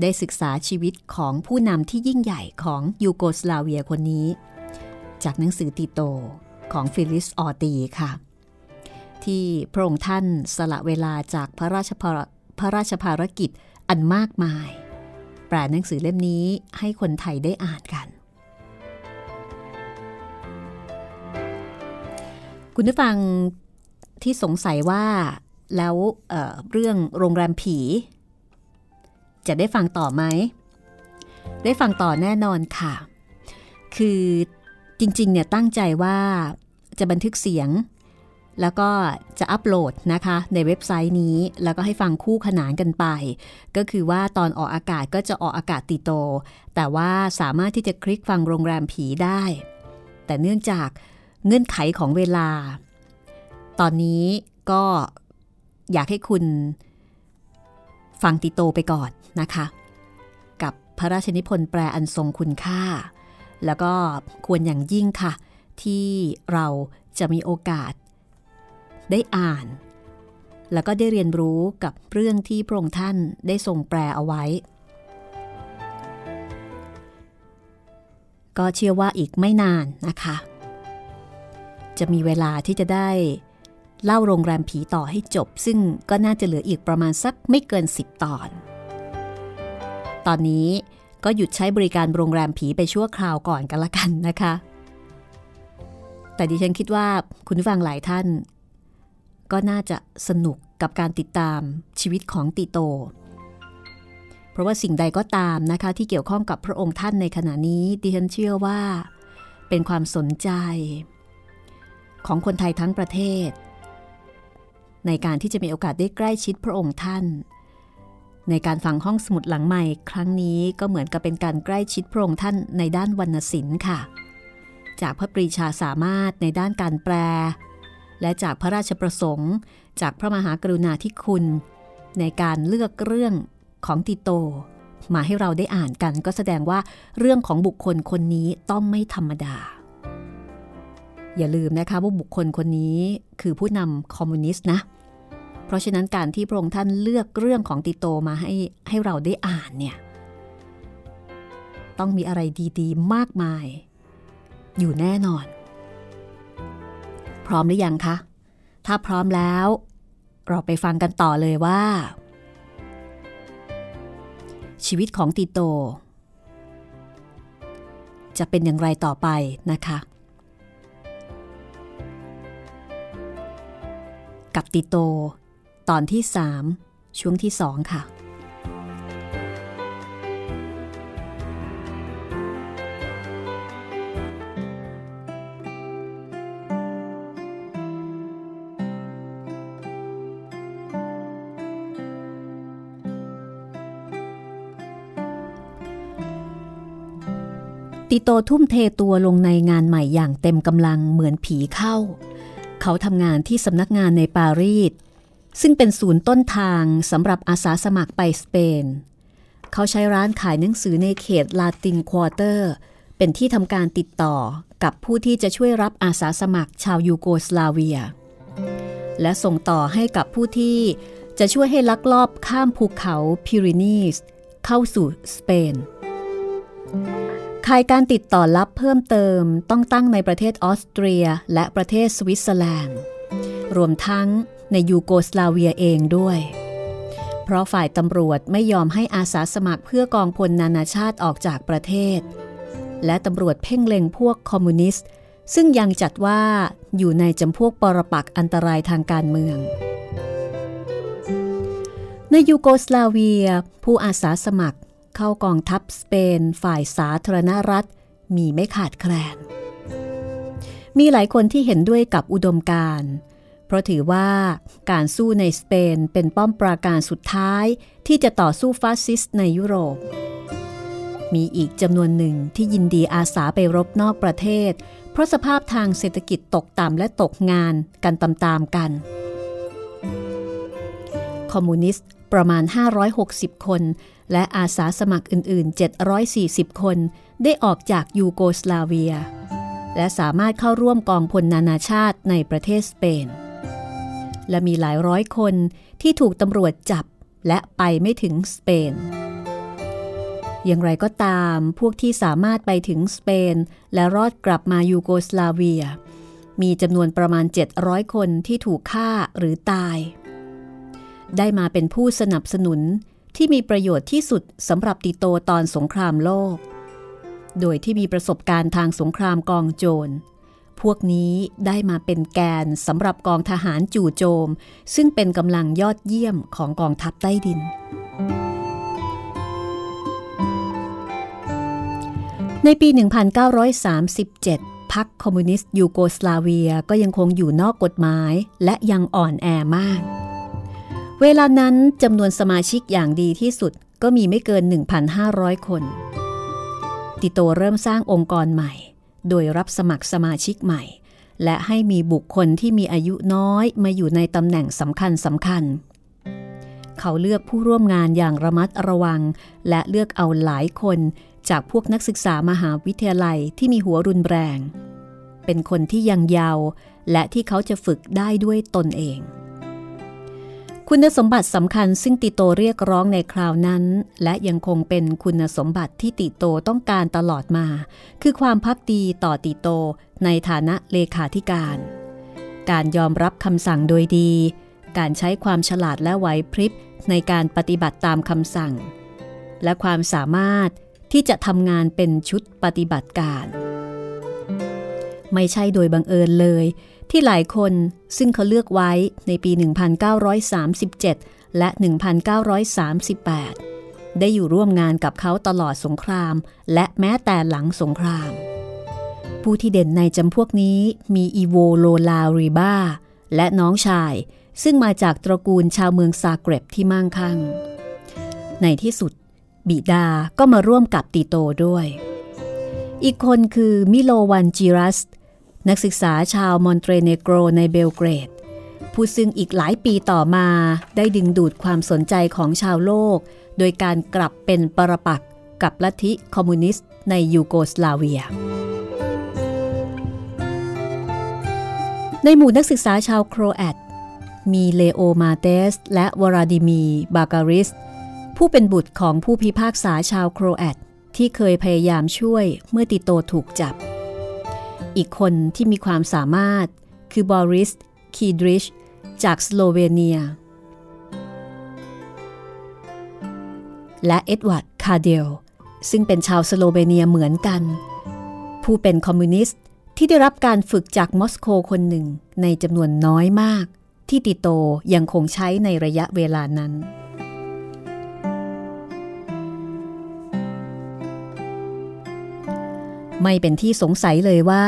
ได้ศึกษาชีวิตของผู้นำที่ยิ่งใหญ่ของยูโกสลาเวียคนนี้ จากหนังสือติโตของฟิลลิสออตีค่ะ ที่พระองค์ท่านสละเวลาจากพระราชพระราชภารกิจอันมากมาย แปลหนังสือเล่มนี้ให้คนไทยได้อ่านกัน คุณผู้ฟังที่สงสัยว่าแล้วเเรื่องโรงแรมผี จะได้ฟังต่อไหม ได้ฟังต่อแน่นอนค่ะ คือจริงๆเนี่ยตั้งใจว่าจะบันทึกเสียง แล้วก็จะอัปโหลดนะคะ ในเว็บไซต์นี้ แล้วก็ให้ฟังคู่ขนานกันไป ก็คือว่าตอนออกอากาศก็จะออกอากาศติโต แต่ว่าสามารถที่จะคลิกฟังโรงแรมผีได้ แต่เนื่องจากเงื่อนไขของเวลา ตอนนี้ก็อยากให้คุณ ฟังติโตไปก่อนนะคะ กับพระราชนิพนธ์แปลอันทรงคุณค่า แล้วก็ควรอย่างยิ่งค่ะ ที่เราจะมีโอกาส ได้อ่าน แล้วก็ได้เรียนรู้กับเรื่องที่พระองค์ท่านได้ทรงแปลเอาไว้ ก็เชื่อว่าอีกไม่นานนะคะ จะมีเวลาที่จะได้ เล่าโรงแรมผีต่อให้จบ ซึ่งก็น่าจะเหลืออีกประมาณสักไม่เกิน 10 ตอน ตอนนี้ก็หยุดใช้บริการโรงแรมผีไปชั่วคราวก่อนกันละกันนะคะ แต่ดิฉันคิดว่าคุณฟังหลายท่าน ก็น่าจะสนุกกับการติดตามชีวิตของติโต เพราะว่าสิ่งใดก็ตามนะคะที่เกี่ยวข้องกับพระองค์ท่านในขณะนี้ ดิฉันเชื่อว่า เป็นความสนใจ ของคนไทยทั้งประเทศ ในการที่จะมีโอกาสได้ใกล้ชิดพระองค์ท่าน ในการฟังห้องสมุดหลังใหม่ครั้งนี้ก็เหมือนกับเป็นการใกล้ชิดพระองค์ท่านในด้านวรรณศิลป์ค่ะ จากพระปรีชาสามารถในด้านการแปล และจากพระราชประสงค์ จากพระมหากรุณาธิคุณ ในการเลือกเรื่องของติโต มาให้เราได้อ่านกันก็แสดงว่าเรื่องของบุคคลคนนี้ต้องไม่ธรรมดาอย่าลืมนะคะว่าบุคคลคนนี้คือผู้นำคอมมิวนิสต์นะ เพราะฉะนั้นการที่พระองค์ท่านเลือกเรื่องของติโตมาให้ให้เราได้อ่านเนี่ยต้องมีอะไรดีๆ มากมาย อยู่แน่นอน พร้อมหรือยังคะ ถ้าพร้อมแล้ว เราไปฟังกันต่อเลยว่า ชีวิตของติโต จะเป็นอย่างไรต่อไปนะคะ กับติโต ตอนที่3ช่วงที่2ค่ะ ติโตทุ่มเทตัวลงในงานใหม่อย่างเต็มกำลังเหมือนผีเข้า เขาทำงานที่สำนักงานในปารีส ซึ่งเป็นศูนย์ต้นทางสำหรับอาสาสมัครไปสเปน เขาใช้ร้านขายหนังสือในเขตลาตินควอเตอร์ เป็นที่ทำการติดต่อกับผู้ที่จะช่วยรับอาสาสมัครชาวยูโกสลาเวีย และส่งต่อให้กับผู้ที่จะช่วยให้ลักลอบข้ามภูเขาพิรินีสเข้าสู่สเปนขายการติดต่อลับเพิ่มเติมต้องตั้งในประเทศออสเตรียและประเทศสวิตเซอร์แลนด์ รวมทั้ง ในยูโกสลาเวียเองด้วย เพราะฝ่ายตำรวจไม่ยอมให้อาสาสมัครเพื่อกองพลนานาชาติออกจากประเทศ และตำรวจเพ่งเล็งพวกคอมมิวนิสต์ ซึ่งยังจัดว่าอยู่ในจำพวกปรปักอันตรายทางการเมือง ในยูโกสลาเวีย ผู้อาสาสมัครเข้ากองทัพสเปน ฝ่ายสาธารณรัฐ มีไม่ขาดแคลนมีหลายคนที่เห็นด้วยกับอุดมการ เพราะถือว่าการสู้ในสเปนเป็นป้อมปราการสุดท้ายที่จะต่อสู้ฟาสซิสต์ในยุโรป มีอีกจำนวนหนึ่งที่ยินดีอาสาไปรบนอกประเทศ เพราะสภาพทางเศรษฐกิจตกต่ำและตกงานกันตามๆกัน คอมมิวนิสต์ประมาณ 560 คน และอาสาสมัครอื่น ๆ 740 คนได้ออกจากยูโกสลาเวียและสามารถเข้าร่วมกองพลนานาชาติในประเทศสเปน และมีหลายร้อยคนที่ถูกตำรวจจับและไปไม่ถึงสเปน อย่างไรก็ตามพวกที่สามารถไปถึงสเปน และรอดกลับมายูโกสลาเวีย มีจำนวนประมาณ 700 คนที่ถูกฆ่าหรือตาย ได้มาเป็นผู้สนับสนุนที่มีประโยชน์ที่สุดสำหรับติโตตอนสงครามโลก โดยที่มีประสบการณ์ทางสงครามกองโจร พวกนี้ได้มาเป็นแกนสำหรับกองทหารจู่โจม ซึ่งเป็นกำลังยอดเยี่ยมของกองทัพใต้ดิน ในปี 1937 พรรคคอมมิวนิสต์ยูโกสลาเวียก็ยังคงอยู่นอกกฎหมายและยังอ่อนแอมาก เวลานั้นจำนวนสมาชิกอย่างดีที่สุดก็มีไม่เกิน 1,500 คน ติโตเริ่มสร้างองค์กรใหม่ โดยรับสมัครสมาชิกใหม่ และให้มีบุคคลที่มีอายุน้อยมาอยู่ในตำแหน่งสำคัญสำคัญ เขาเลือกผู้ร่วมงานอย่างระมัดระวัง และเลือกเอาหลายคนจากพวกนักศึกษามหาวิทยาลัยที่มีหัวรุนแรง เป็นคนที่ยังเยาวและที่เขาจะฝึกได้ด้วยตนเอง คุณสมบัติสำคัญซึ่งติโตเรียกร้องในคราวนั้น และยังคงเป็นคุณสมบัติที่ติโตต้องการตลอดมา คือความพักดีต่อติโตในฐานะเลขาธิการ การยอมรับคำสั่งโดยดี การใช้ความฉลาดและไหวพริบในการปฏิบัติตามคำสั่ง และความสามารถที่จะทำงานเป็นชุดปฏิบัติการ ไม่ใช่โดยบังเอิญเลย ที่หลายคนซึ่งเขาเลือกไว้ในปี 1937 และ 1938 ได้อยู่ร่วมงานกับเขาตลอดสงคราม และแม้แต่หลังสงคราม ผู้ที่เด่นในจำพวกนี้มีอีโวโลลาริบาร์และน้องชาย ซึ่งมาจากตระกูลชาวเมืองซาเกร็บที่มั่งคั่ง ในที่สุด บิดาก็มาร่วมกับติโตด้วย อีกคนคือมิโลวานจิลาส นักศึกษาชาวมอนเตเนโกรในเบลเกรด ผู้ซึ่งอีกหลายปีต่อมาได้ดึงดูดความสนใจของชาวโลก โดยการกลับเป็นปรปักษ์กับลัทธิคอมมิวนิสต์ในยูโกสลาเวีย ในหมู่นักศึกษาชาวโครแอตมีเลโอมาเตส และวลาดิมีร์ บาคาริช ผู้เป็นบุตรของผู้พิพากษาชาวโครแอต ที่เคยพยายามช่วยเมื่อติโตถูกจับ อีกคนที่มีความสามารถคือบอริส คีดริช จากสโลเวเนีย และเอ็ดวาร์ด คาร์เดล ซึ่งเป็นชาวสโลเวเนียเหมือนกัน ผู้เป็นคอมมิวนิสต์ที่ได้รับการฝึกจากมอสโกคนหนึ่งในจำนวนน้อยมาก ที่ติโตยังคงใช้ในระยะเวลานั้น ไม่เป็นที่สงสัยเลยว่า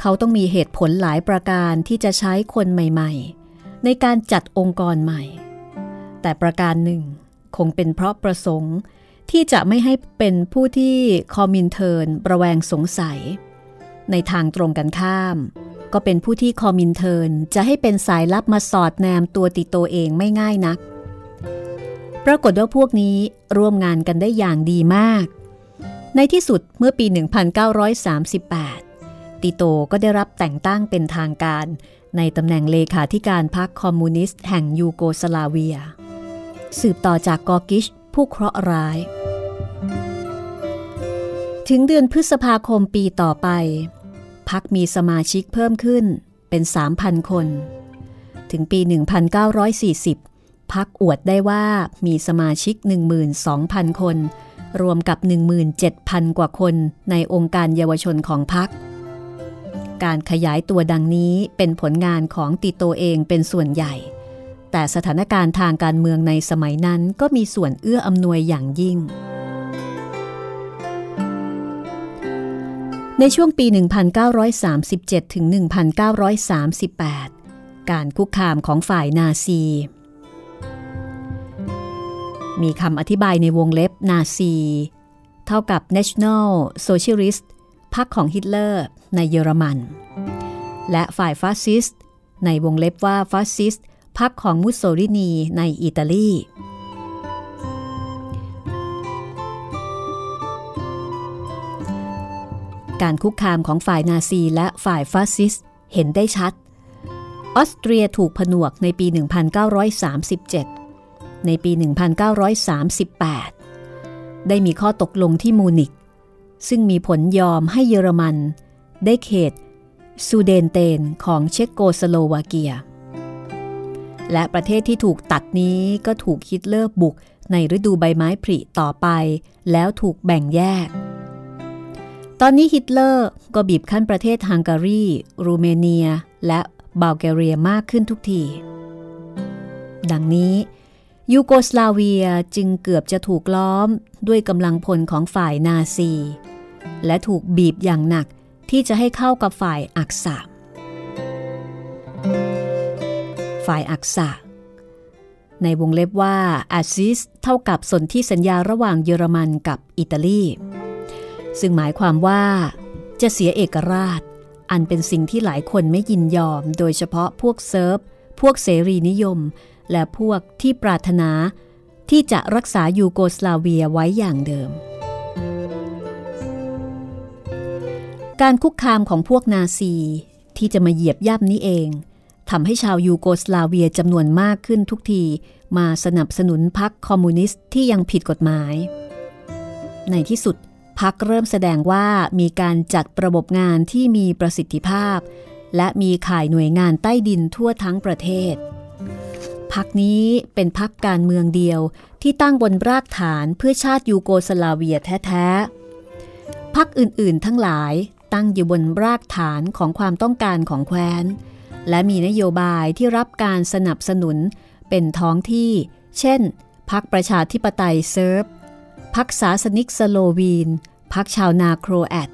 เขาต้องมีเหตุผลหลายประการที่จะใช้คนใหม่ๆ ในการจัดองค์กรใหม่ แต่ประการหนึ่ง คงเป็นเพราะประสงค์ที่จะไม่ให้เป็นผู้ที่คอมินเทิร์นระแวงสงสัย ในทางตรงกันข้าม ก็เป็นผู้ที่คอมมินเทิร์นจะให้เป็นสายลับมาสอดแนมตัวติโตเองไม่ง่ายนัก ปรากฏว่าพวกนี้ร่วมงานกันได้อย่างดีมาก ในที่สุดเมื่อปี 1938 ติโตก็ได้รับแต่งตั้งเป็นทางการในตำแหน่งเลขาธิการพรรคคอมมิวนิสต์แห่งยูโกสลาเวีย สืบต่อจากกอกิชผู้เคราะห์ร้าย ถึงเดือนพฤษภาคมปีต่อไปพักมีสมาชิกเพิ่มขึ้นเป็น 3,000 คน ถึงปี 1940พักอวดได้ว่ามีสมาชิก 12,000 คน รวมกับ 17,000 กว่าคนในองค์การเยาวชนของพักการขยายตัวดังนี้เป็นผลงานของติโตเองเป็นส่วนใหญ่ แต่สถานการณ์ทางการเมืองในสมัยนั้นก็มีส่วนเอื้ออำนวยอย่างยิ่ง ในช่วงปี 1937 ถึง 1938 การคุกคามของฝ่ายนาซี มีคำอธิบายในวงเล็บนาซี เท่ากับ National Socialist พรรคของฮิตเลอร์ในเยอรมัน และฝ่ายฟาสซิสต์ในวงเล็บว่าฟาสซิสต์พรรคของมุสโสลินีในอิตาลี การคุกคามของฝ่ายนาซีและฝ่ายฟาสซิสต์เห็นได้ชัด ออสเตรียถูกผนวกในปี 1937 ในปี 1938 ได้มีข้อตกลงที่มูนิก ซึ่งมีผลยอมให้เยอรมัน ได้เขตซูเดนเตนของเชโกสโลวาเกีย และประเทศที่ถูกตัดนี้ก็ถูกฮิตเลอร์บุกในฤดูใบไม้ผลิต่อไป แล้วถูกแบ่งแยก ตอนนี้ฮิตเลอร์ก็บีบคั้นประเทศฮังการี รูเมเนีย และบัลแกเรียมากขึ้นทุกที ดังนี้ ยูโกสลาเวียจึงเกือบจะถูกล้อมด้วยกำลังพลของฝ่ายนาซี และถูกบีบอย่างหนักที่จะให้เข้ากับฝ่ายอักษะ ฝ่ายอักษะ ในวงเล็บว่า Axis เท่ากับสนธิสัญญาระหว่างเยอรมันกับอิตาลี ซึ่งหมายความว่า จะเสียเอกราช อันเป็นสิ่งที่หลายคนไม่ยินยอม โดยเฉพาะพวกเซิร์บพวกเสรีนิยม และพวกที่ปรารถนาที่จะรักษายูโกสลาเวียไว้อย่างเดิม การคุกคามของพวกนาซีที่จะมาเหยียบย่ำนี้เองทำให้ชาวยูโกสลาเวียจำนวนมากขึ้นทุกทีมาสนับสนุนพรรคคอมมิวนิสต์ที่ยังผิดกฎหมาย ในที่สุดพรรคเริ่มแสดงว่ามีการจัดระบบงานที่มีประสิทธิภาพ และมีข่ายหน่วยงานใต้ดินทั่วทั้งประเทศ พรรคนี้เป็นพรรคการเมืองเดียวที่ตั้งบนรากฐานเพื่อชาติยูโกสลาเวียแท้ๆพรรคอื่นๆทั้งหลายตั้งอยู่บนรากฐานของความต้องการของแคว้น และมีนโยบายที่รับการสนับสนุนเป็นท้องที่ เช่นพรรคประชาธิปไตยเซิร์ฟพรรคศาสนิกสโลวีนพรรคชาวนาโครแอต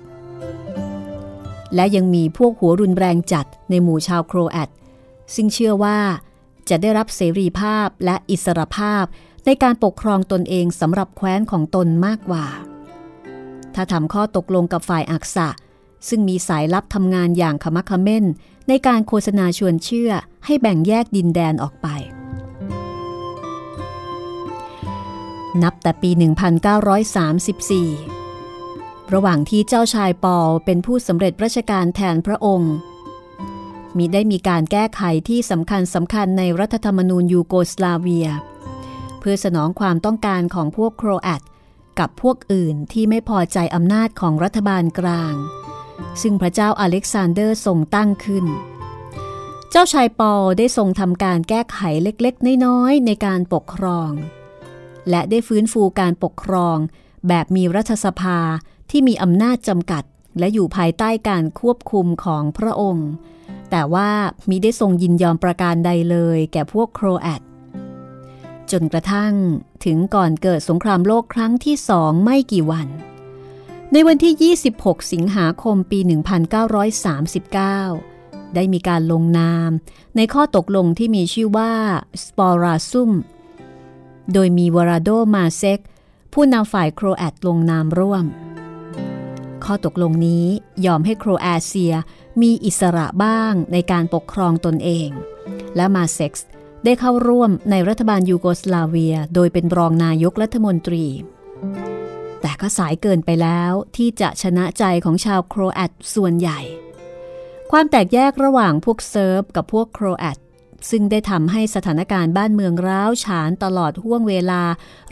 และยังมีพวกหัวรุนแรงจัดในหมู่ชาวโครแอต ซึ่งเชื่อว่า จะได้รับเสรีภาพและอิสรภาพในการปกครองตนเองสำหรับแคว้นของตนมากกว่า ถ้าทำข้อตกลงกับฝ่ายอักษะ ซึ่งมีสายลับทำงานอย่างขมักขม้น ในการโฆษณาชวนเชื่อให้แบ่งแยกดินแดนออกไป นับแต่ปี 1934 ระหว่างที่เจ้าชายปอลเป็นผู้สำเร็จราชการแทนพระองค์ มิได้มีการแก้ไขที่สำคัญสำคัญในรัฐธรรมนูญยูโกสลาเวีย เพื่อสนองความต้องการของพวกโครแอตกับพวกอื่นที่ไม่พอใจอำนาจของรัฐบาลกลาง ซึ่งพระเจ้าอเล็กซานเดอร์ทรงตั้งขึ้น เจ้าชายปอลได้ทรงทำการแก้ไขเล็กๆ น้อยๆ ในการปกครอง และได้ฟื้นฟูการปกครองแบบมีรัฐสภาที่มีอำนาจจำกัดและอยู่ภายใต้การควบคุมของพระองค์ แต่ว่ามิได้ทรงยินยอมประการใดเลยแก่พวกโครแอตจนกระทั่งถึงก่อนเกิดสงครามโลกครั้งที่สองไม่กี่วัน ในวันที่ 26 สิงหาคมปี 1939 ได้มีการลงนามในข้อตกลงที่มีชื่อว่าสปอราซุมโดยมีวลาดโกมาเชกผู้นำฝ่ายโครแอตลงนามร่วม ข้อตกลงนี้ยอมให้โครเอเชีย มีอิสระบ้างในการปกครองตนเอง และมาเซ็กซ์ได้เข้าร่วมในรัฐบาลยูโกสลาเวีย โดยเป็นรองนายกรัฐมนตรี แต่ก็สายเกินไปแล้วที่จะชนะใจของชาวโครแอตส่วนใหญ่ ความแตกแยกระหว่างพวกเซิร์บกับพวกโครแอตซึ่งได้ทำให้สถานการณ์บ้านเมืองร้าวฉานตลอดห้วงเวลา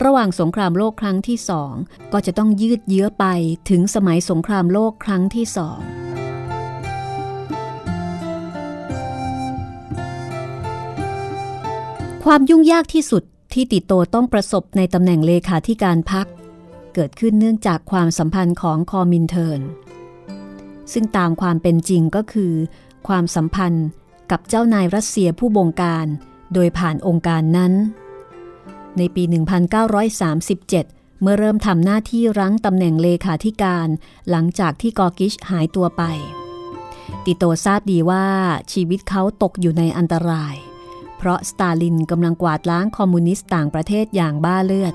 ระหว่างสงครามโลกครั้งที่สองก็จะต้องยืดเยื้อไปถึงสมัยสงครามโลกครั้งที่สอง ความยุ่งยากที่สุดที่ติโตต้องประสบในตำแหน่งเลขาธิการพรรค เกิดขึ้นเนื่องจากความสัมพันธ์ของคอมินเทิร์นซึ่งตามความเป็นจริงก็คือ ความสัมพันธ์กับเจ้านายรัสเซียผู้บงการโดยผ่านองค์การนั้น ในปี 1937 เมื่อเริ่มทำหน้าที่รั้งตำแหน่งเลขาธิการหลังจากที่กอกิชหายตัวไป ติโตทราบดีว่าชีวิตเขาตกอยู่ในอันตรายเเพราะสตาลินกำลังกวาดล้างคอมมิวนิสต์ต่างประเทศอย่างบ้าเลือด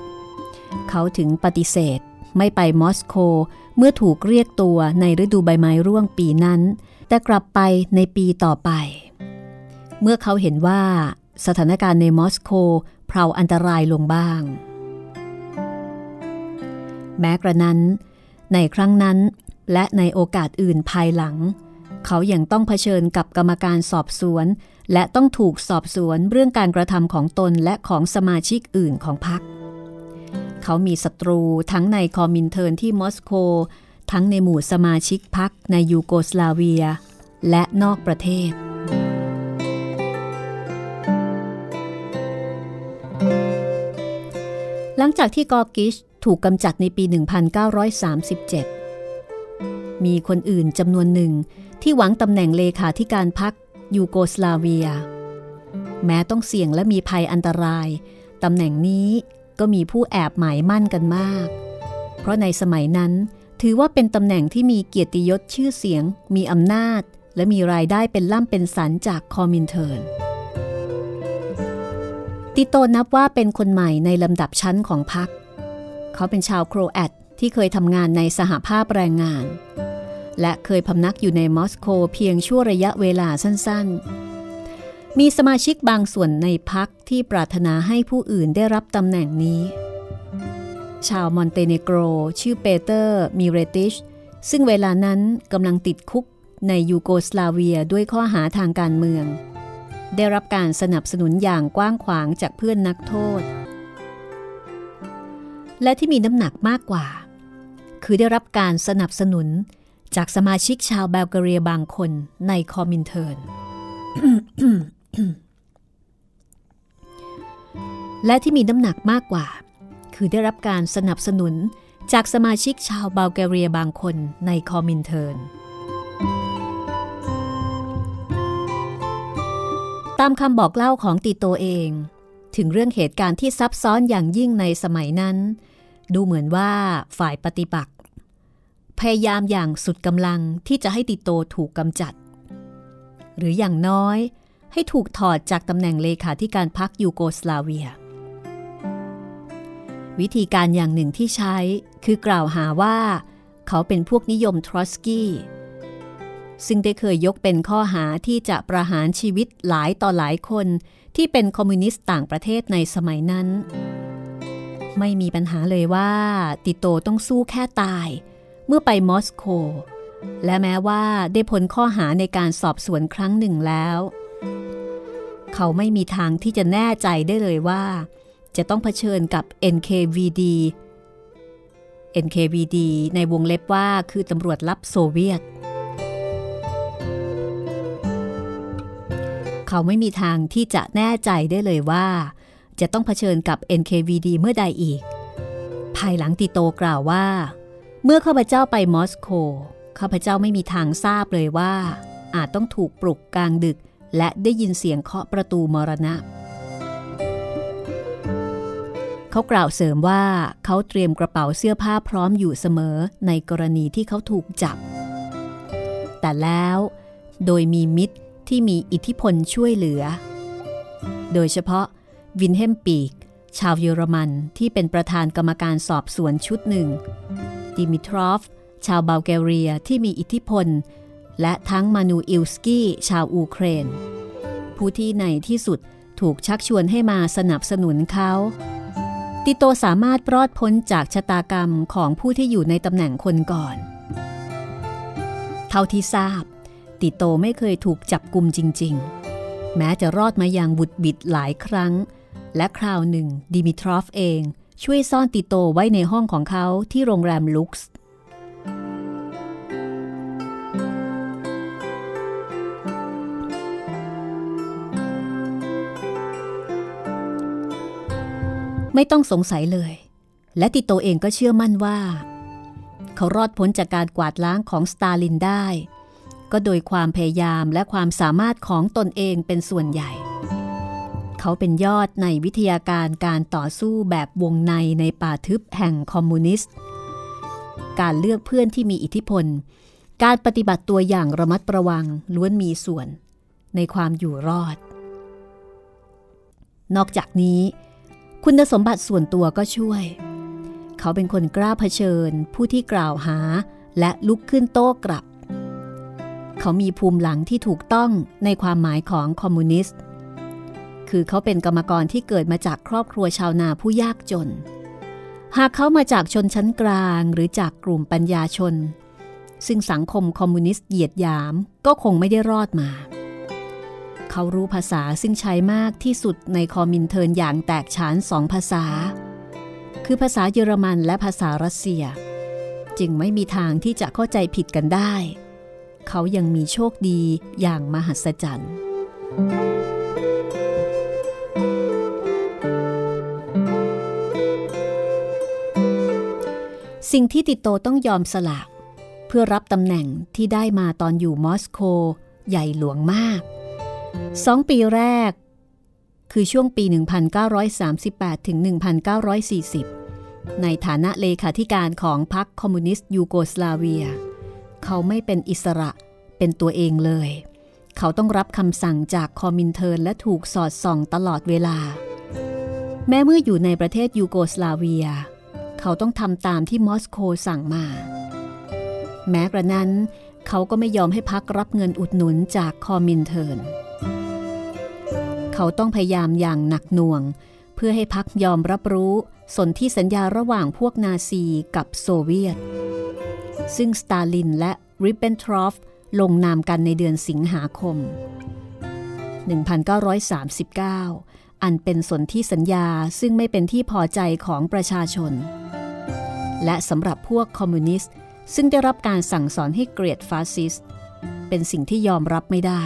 เขาถึงปฏิเสธไม่ไปมอสโกเมื่อถูกเรียกตัวในฤดูใบไม้ร่วงปีนั้น แต่กลับไปในปีต่อไป เมื่อเขาเห็นว่าสถานการณ์ในมอสโกเพราอันตรายลงบ้าง แม้กระนั้น ในครั้งนั้นและในโอกาสอื่นภายหลัง เขายัางต้องเผชิญกับกรรมการสอบสวน และต้องถูกสอบสวนเรื่องการกระทำของตนและของสมาชิกอื่นของพรรคเขามีศัตรูทั้งในคอมินเทิร์นที่มอสโก ทั้งในหมู่สมาชิกพรรคในยูโกสลาเวีย และนอกประเทศ หลังจากที่กอกิชถูกกำจัดในปี 1937 มีคนอื่นจำนวนหนึ่ง ที่หวังตำแหน่งเลขาธิการพรรคยูโกสลาเวีย แม้ต้องเสี่ยงและมีภัยอันตรายตำแหน่งนี้ก็มีผู้แอบหมายมั่นกันมาก เพราะในสมัยนั้นถือว่าเป็นตำแหน่งที่มีเกียรติยศชื่อเสียง มีอำนาจ และมีรายได้เป็นล่ำเป็นสันจากคอมินเทิร์นติโตนับว่าเป็นคนใหม่ในลำดับชั้นของพรรคเขาเป็นชาวโครแอตที่เคยทำงานในสหภาพแรงงาน และเคยพำนักอยู่ในมอสโกเพียงชั่วระยะเวลาสั้นๆ มีสมาชิกบางส่วนในพรรคที่ปรารถนาให้ผู้อื่นได้รับตำแหน่งนี้ ชาวมอนเตเนโกรชื่อเปเตอร์มิเรติช ซึ่งเวลานั้นกำลังติดคุกในยูโกสลาเวียด้วยข้อหาทางการเมือง ได้รับการสนับสนุนอย่างกว้างขวางจากเพื่อนนักโทษ และที่มีน้ำหนักมากกว่า คือได้รับการสนับสนุน จากสมาชิกชาวบัลแกเรียบางคนในคอมินเทิร์นและที่มีน้ำหนักมากกว่า คือได้รับการสนับสนุนจากสมาชิกชาวบัลแกเรียบางคนในคอมินเทิร์น ตามคำบอกเล่าของติโตเอง ถึงเรื่องเหตุการณ์ที่ซับซ้อนอย่างยิ่งในสมัยนั้น ดูเหมือนว่าฝ่ายปฏิบัติ พยายามอย่างสุดกำลังที่จะให้ติโตถูกกำจัด หรืออย่างน้อยให้ถูกถอดจากตำแหน่งเลขาธิการพรรคยูโกสลาเวีย วิธีการอย่างหนึ่งที่ใช้คือกล่าวหาว่า เขาเป็นพวกนิยมทรอสกี้ซึ่งได้เคยยกเป็นข้อหาที่จะประหารชีวิตหลายต่อหลายคนที่เป็นคอมมิวนิสต์ต่างประเทศในสมัยนั้น ไม่มีปัญหาเลยว่าติโตต้องสู้แค่ตาย เมื่อไปมอสโก และแม้ว่าได้พ้นข้อหาในการสอบสวนครั้งหนึ่งแล้ว เขาไม่มีทางที่จะแน่ใจได้เลยว่า จะต้องเผชิญกับ NKVD NKVD ในวงเล็บว่าคือตำรวจลับโซเวียต เขาไม่มีทางที่จะแน่ใจได้เลยว่า จะต้องเผชิญกับ NKVD เมื่อใดอีก ภายหลังติโตกล่าวว่า เมื่อข้าพเจ้าไปมอสโกข้าพเจ้าไม่มีทางทราบเลยว่า อาจต้องถูกปลุกกลางดึก และได้ยินเสียงเคาะประตูมรณะ เขากล่าวเสริมว่าเขาเตรียมกระเป๋าเสื้อผ้าพร้อมอยู่เสมอในกรณีที่เขาถูกจับ แต่แล้วโดยมีมิตรที่มีอิทธิพลช่วยเหลือ โดยเฉพาะวิลเฮล์มปีก ชาวเยอรมันที่เป็นประธานกรรมการสอบสวนชุดหนึ่ง ดิมิทรอฟ ชาวบัลแกเรียที่มีอิทธิพล และทั้งมานูอิลสกี้ชาวอูเครน ผู้ที่ในที่สุดถูกชักชวนให้มาสนับสนุนเขา ติโตสามารถรอดพ้นจากชะตากรรมของผู้ที่อยู่ในตำแหน่งคนก่อน เท่าที่ทราบ ติโตไม่เคยถูกจับกลุ่มจริง ๆ แม้จะรอดมาอย่างบุดบิดหลายครั้ง และคราวหนึ่งดิมิทรอฟเอง ช่วยซ่อนติโตไว้ในห้องของเขาที่โรงแรมลุกส์ไม่ต้องสงสัยเลย และติโตเองก็เชื่อมั่นว่า เขารอดพ้นจากการกวาดล้างของสตาลินได้ ก็โดยความพยายามและความสามารถของตนเองเป็นส่วนใหญ่ เขาเป็นยอดในวิทยาการการต่อสู้แบบวงในในป่าทึบแห่งคอมมิวนิสต์ การเลือกเพื่อนที่มีอิทธิพล การปฏิบัติตัวอย่างระมัดระวังล้วนมีส่วน ในความอยู่รอด นอกจากนี้ คุณสมบัติส่วนตัวก็ช่วย เขาเป็นคนกล้าเผชิญ ผู้ที่กล่าวหาและลุกขึ้นโต้กลับ เขามีภูมิหลังที่ถูกต้องในความหมายของคอมมิวนิสต์ คือเขาเป็นกรรมกรที่เกิดมาจากครอบครัวชาวนาผู้ยากจน หากเขามาจากชนชั้นกลางหรือจากกลุ่มปัญญาชน ซึ่งสังคมคอมมิวนิสต์เหยียดหยามก็คงไม่ได้รอดมา เขารู้ภาษาซึ่งใช้มากที่สุดในคอมินเทิร์นอย่างแตกฉานสองภาษา คือภาษาเยอรมันและภาษารัสเซีย จึงไม่มีทางที่จะเข้าใจผิดกันได้ เขายังมีโชคดีอย่างมหัศจรรย์ สิ่งที่ติโตต้องยอมสละเพื่อรับตำแหน่งที่ได้มาตอนอยู่มอสโกใหญ่หลวงมากสองปีแรก คือช่วงปี 1938 ถึง 1940 ในฐานะเลขาธิการของพรรคคอมมิวนิสต์ยูโกสลาเวีย เขาไม่เป็นอิสระเป็นตัวเองเลย เขาต้องรับคำสั่งจากคอมินเทิร์นและถูกสอดส่องตลอดเวลา แม้เมื่ออยู่ในประเทศยูโกสลาเวีย เขาต้องทำตามที่มอสโกสั่งมา แม้กระนั้น เขาก็ไม่ยอมให้พักรับเงินอุดหนุนจากคอมินเทิร์นเขาต้องพยายามอย่างหนักหน่วง เพื่อให้พักยอมรับรู้สนที่สัญญาระหว่างพวกนาซีกับโซเวียต ซึ่งสตาลินและริปเปนทรอฟลงนามกันในเดือนสิงหาคม 1939 อันเป็นสนที่สัญญาซึ่งไม่เป็นที่พอใจของประชาชน และสำหรับพวกคอมมิวนิสต์ ซึ่งได้รับการสั่งสอนให้เกลียดฟาสซิสต์ เป็นสิ่งที่ยอมรับไม่ได้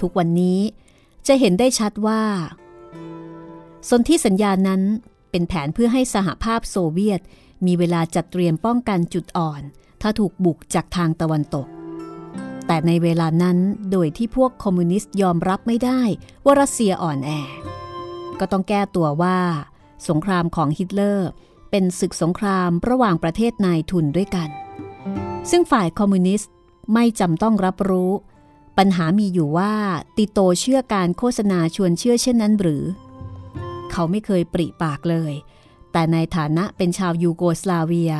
ทุกวันนี้จะเห็นได้ชัดว่า สนธิสัญญานั้นเป็นแผนเพื่อให้สหภาพโซเวียต มีเวลาจัดเตรียมป้องกันจุดอ่อน ถ้าถูกบุกจากทางตะวันตก แต่ในเวลานั้นโดยที่พวกคอมมิวนิสต์ยอมรับไม่ได้ว่ารัสเซียอ่อนแอ ก็ต้องแก้ตัวว่า สงครามของฮิตเลอร์ เป็นศึกสงครามระหว่างประเทศนายทุนด้วยกัน ซึ่งฝ่ายคอมมิวนิสต์ไม่จำต้องรับรู้ ปัญหามีอยู่ว่าติโตเชื่อการโฆษณาชวนเชื่อเช่นนั้นหรือ เขาไม่เคยปริปากเลย แต่ในฐานะเป็นชาวยูโกสลาเวีย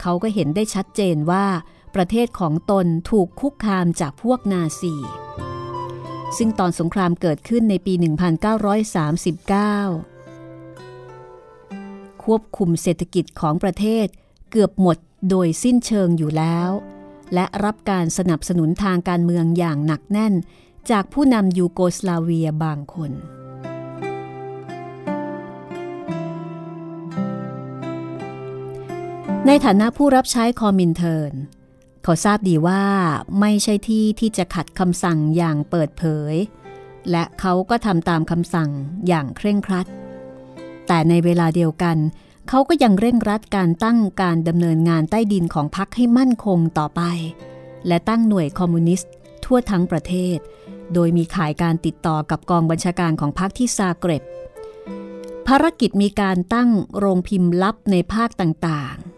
เขาก็เห็นได้ชัดเจนว่า ประเทศของตนถูกคุกคามจากพวกนาซี ซึ่งตอนสงครามเกิดขึ้นในปี 1939 ควบคุมเศรษฐกิจของประเทศเกือบหมดโดยสิ้นเชิงอยู่แล้ว และรับการสนับสนุนทางการเมืองอย่างหนักแน่น จากผู้นำยูโกสลาเวียบางคนในฐานะผู้รับใช้คอมินเทิร์น เขาทราบดีว่าไม่ใช่ที่ที่จะขัดคำสั่งอย่างเปิดเผย และเขาก็ทำตามคำสั่งอย่างเคร่งครัด แต่ในเวลาเดียวกัน เขาก็ยังเร่งรัดการตั้งการดำเนินงานใต้ดินของพรรคให้มั่นคงต่อไป และตั้งหน่วยคอมมิวนิสต์ทั่วทั้งประเทศ โดยมีข่ายการติดต่อกับกองบัญชาการของพรรคที่ซาเกร็บภารกิจมีการตั้งโรงพิมพ์ลับในภาคต่างๆ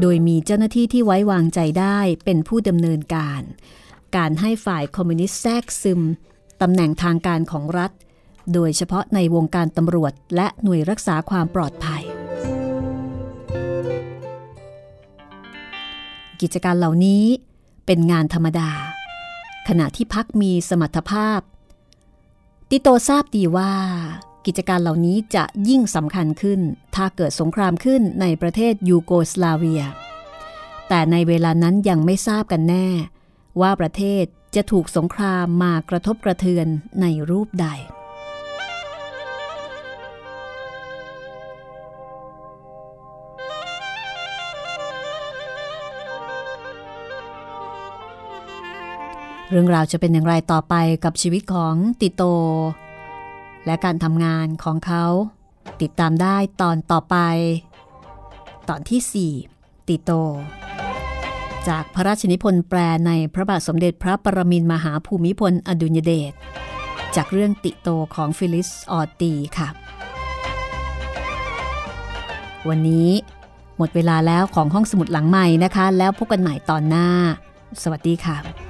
โดยมีเจ้าหน้าที่ที่ไว้วางใจได้เป็นผู้ดำเนินการ การให้ฝ่ายคอมมิวนิสต์แทรกซึมตำแหน่งทางการของรัฐ โดยเฉพาะในวงการตำรวจและหน่วยรักษาความปลอดภัย กิจการเหล่านี้เป็นงานธรรมดา ขณะที่พักมีสมรรถภาพ ติโตทราบดีว่า กิจการเหล่านี้จะยิ่งสำคัญขึ้น ถ้าเกิดสงครามขึ้นในประเทศยูโกสลาเวีย แต่ในเวลานั้นยังไม่ทราบกันแน่ ว่าประเทศจะถูกสงครามมากระทบกระเทือนในรูปใด เรื่องราวจะเป็นอย่างไรต่อไปกับชีวิตของติโต และการทำงานของเขา ติดตามได้ตอนต่อไป ตอนที่ 4 ติโต จากพระราชนิพนธ์แปลในพระบาทสมเด็จพระปรมินมหาภูมิพลอดุญเดชจากเรื่องติโตของฟิลิสออตีค่ะ วันนี้หมดเวลาแล้วของห้องสมุดหลังใหม่นะคะ แล้วพบกันใหม่ตอนหน้า สวัสดีค่ะ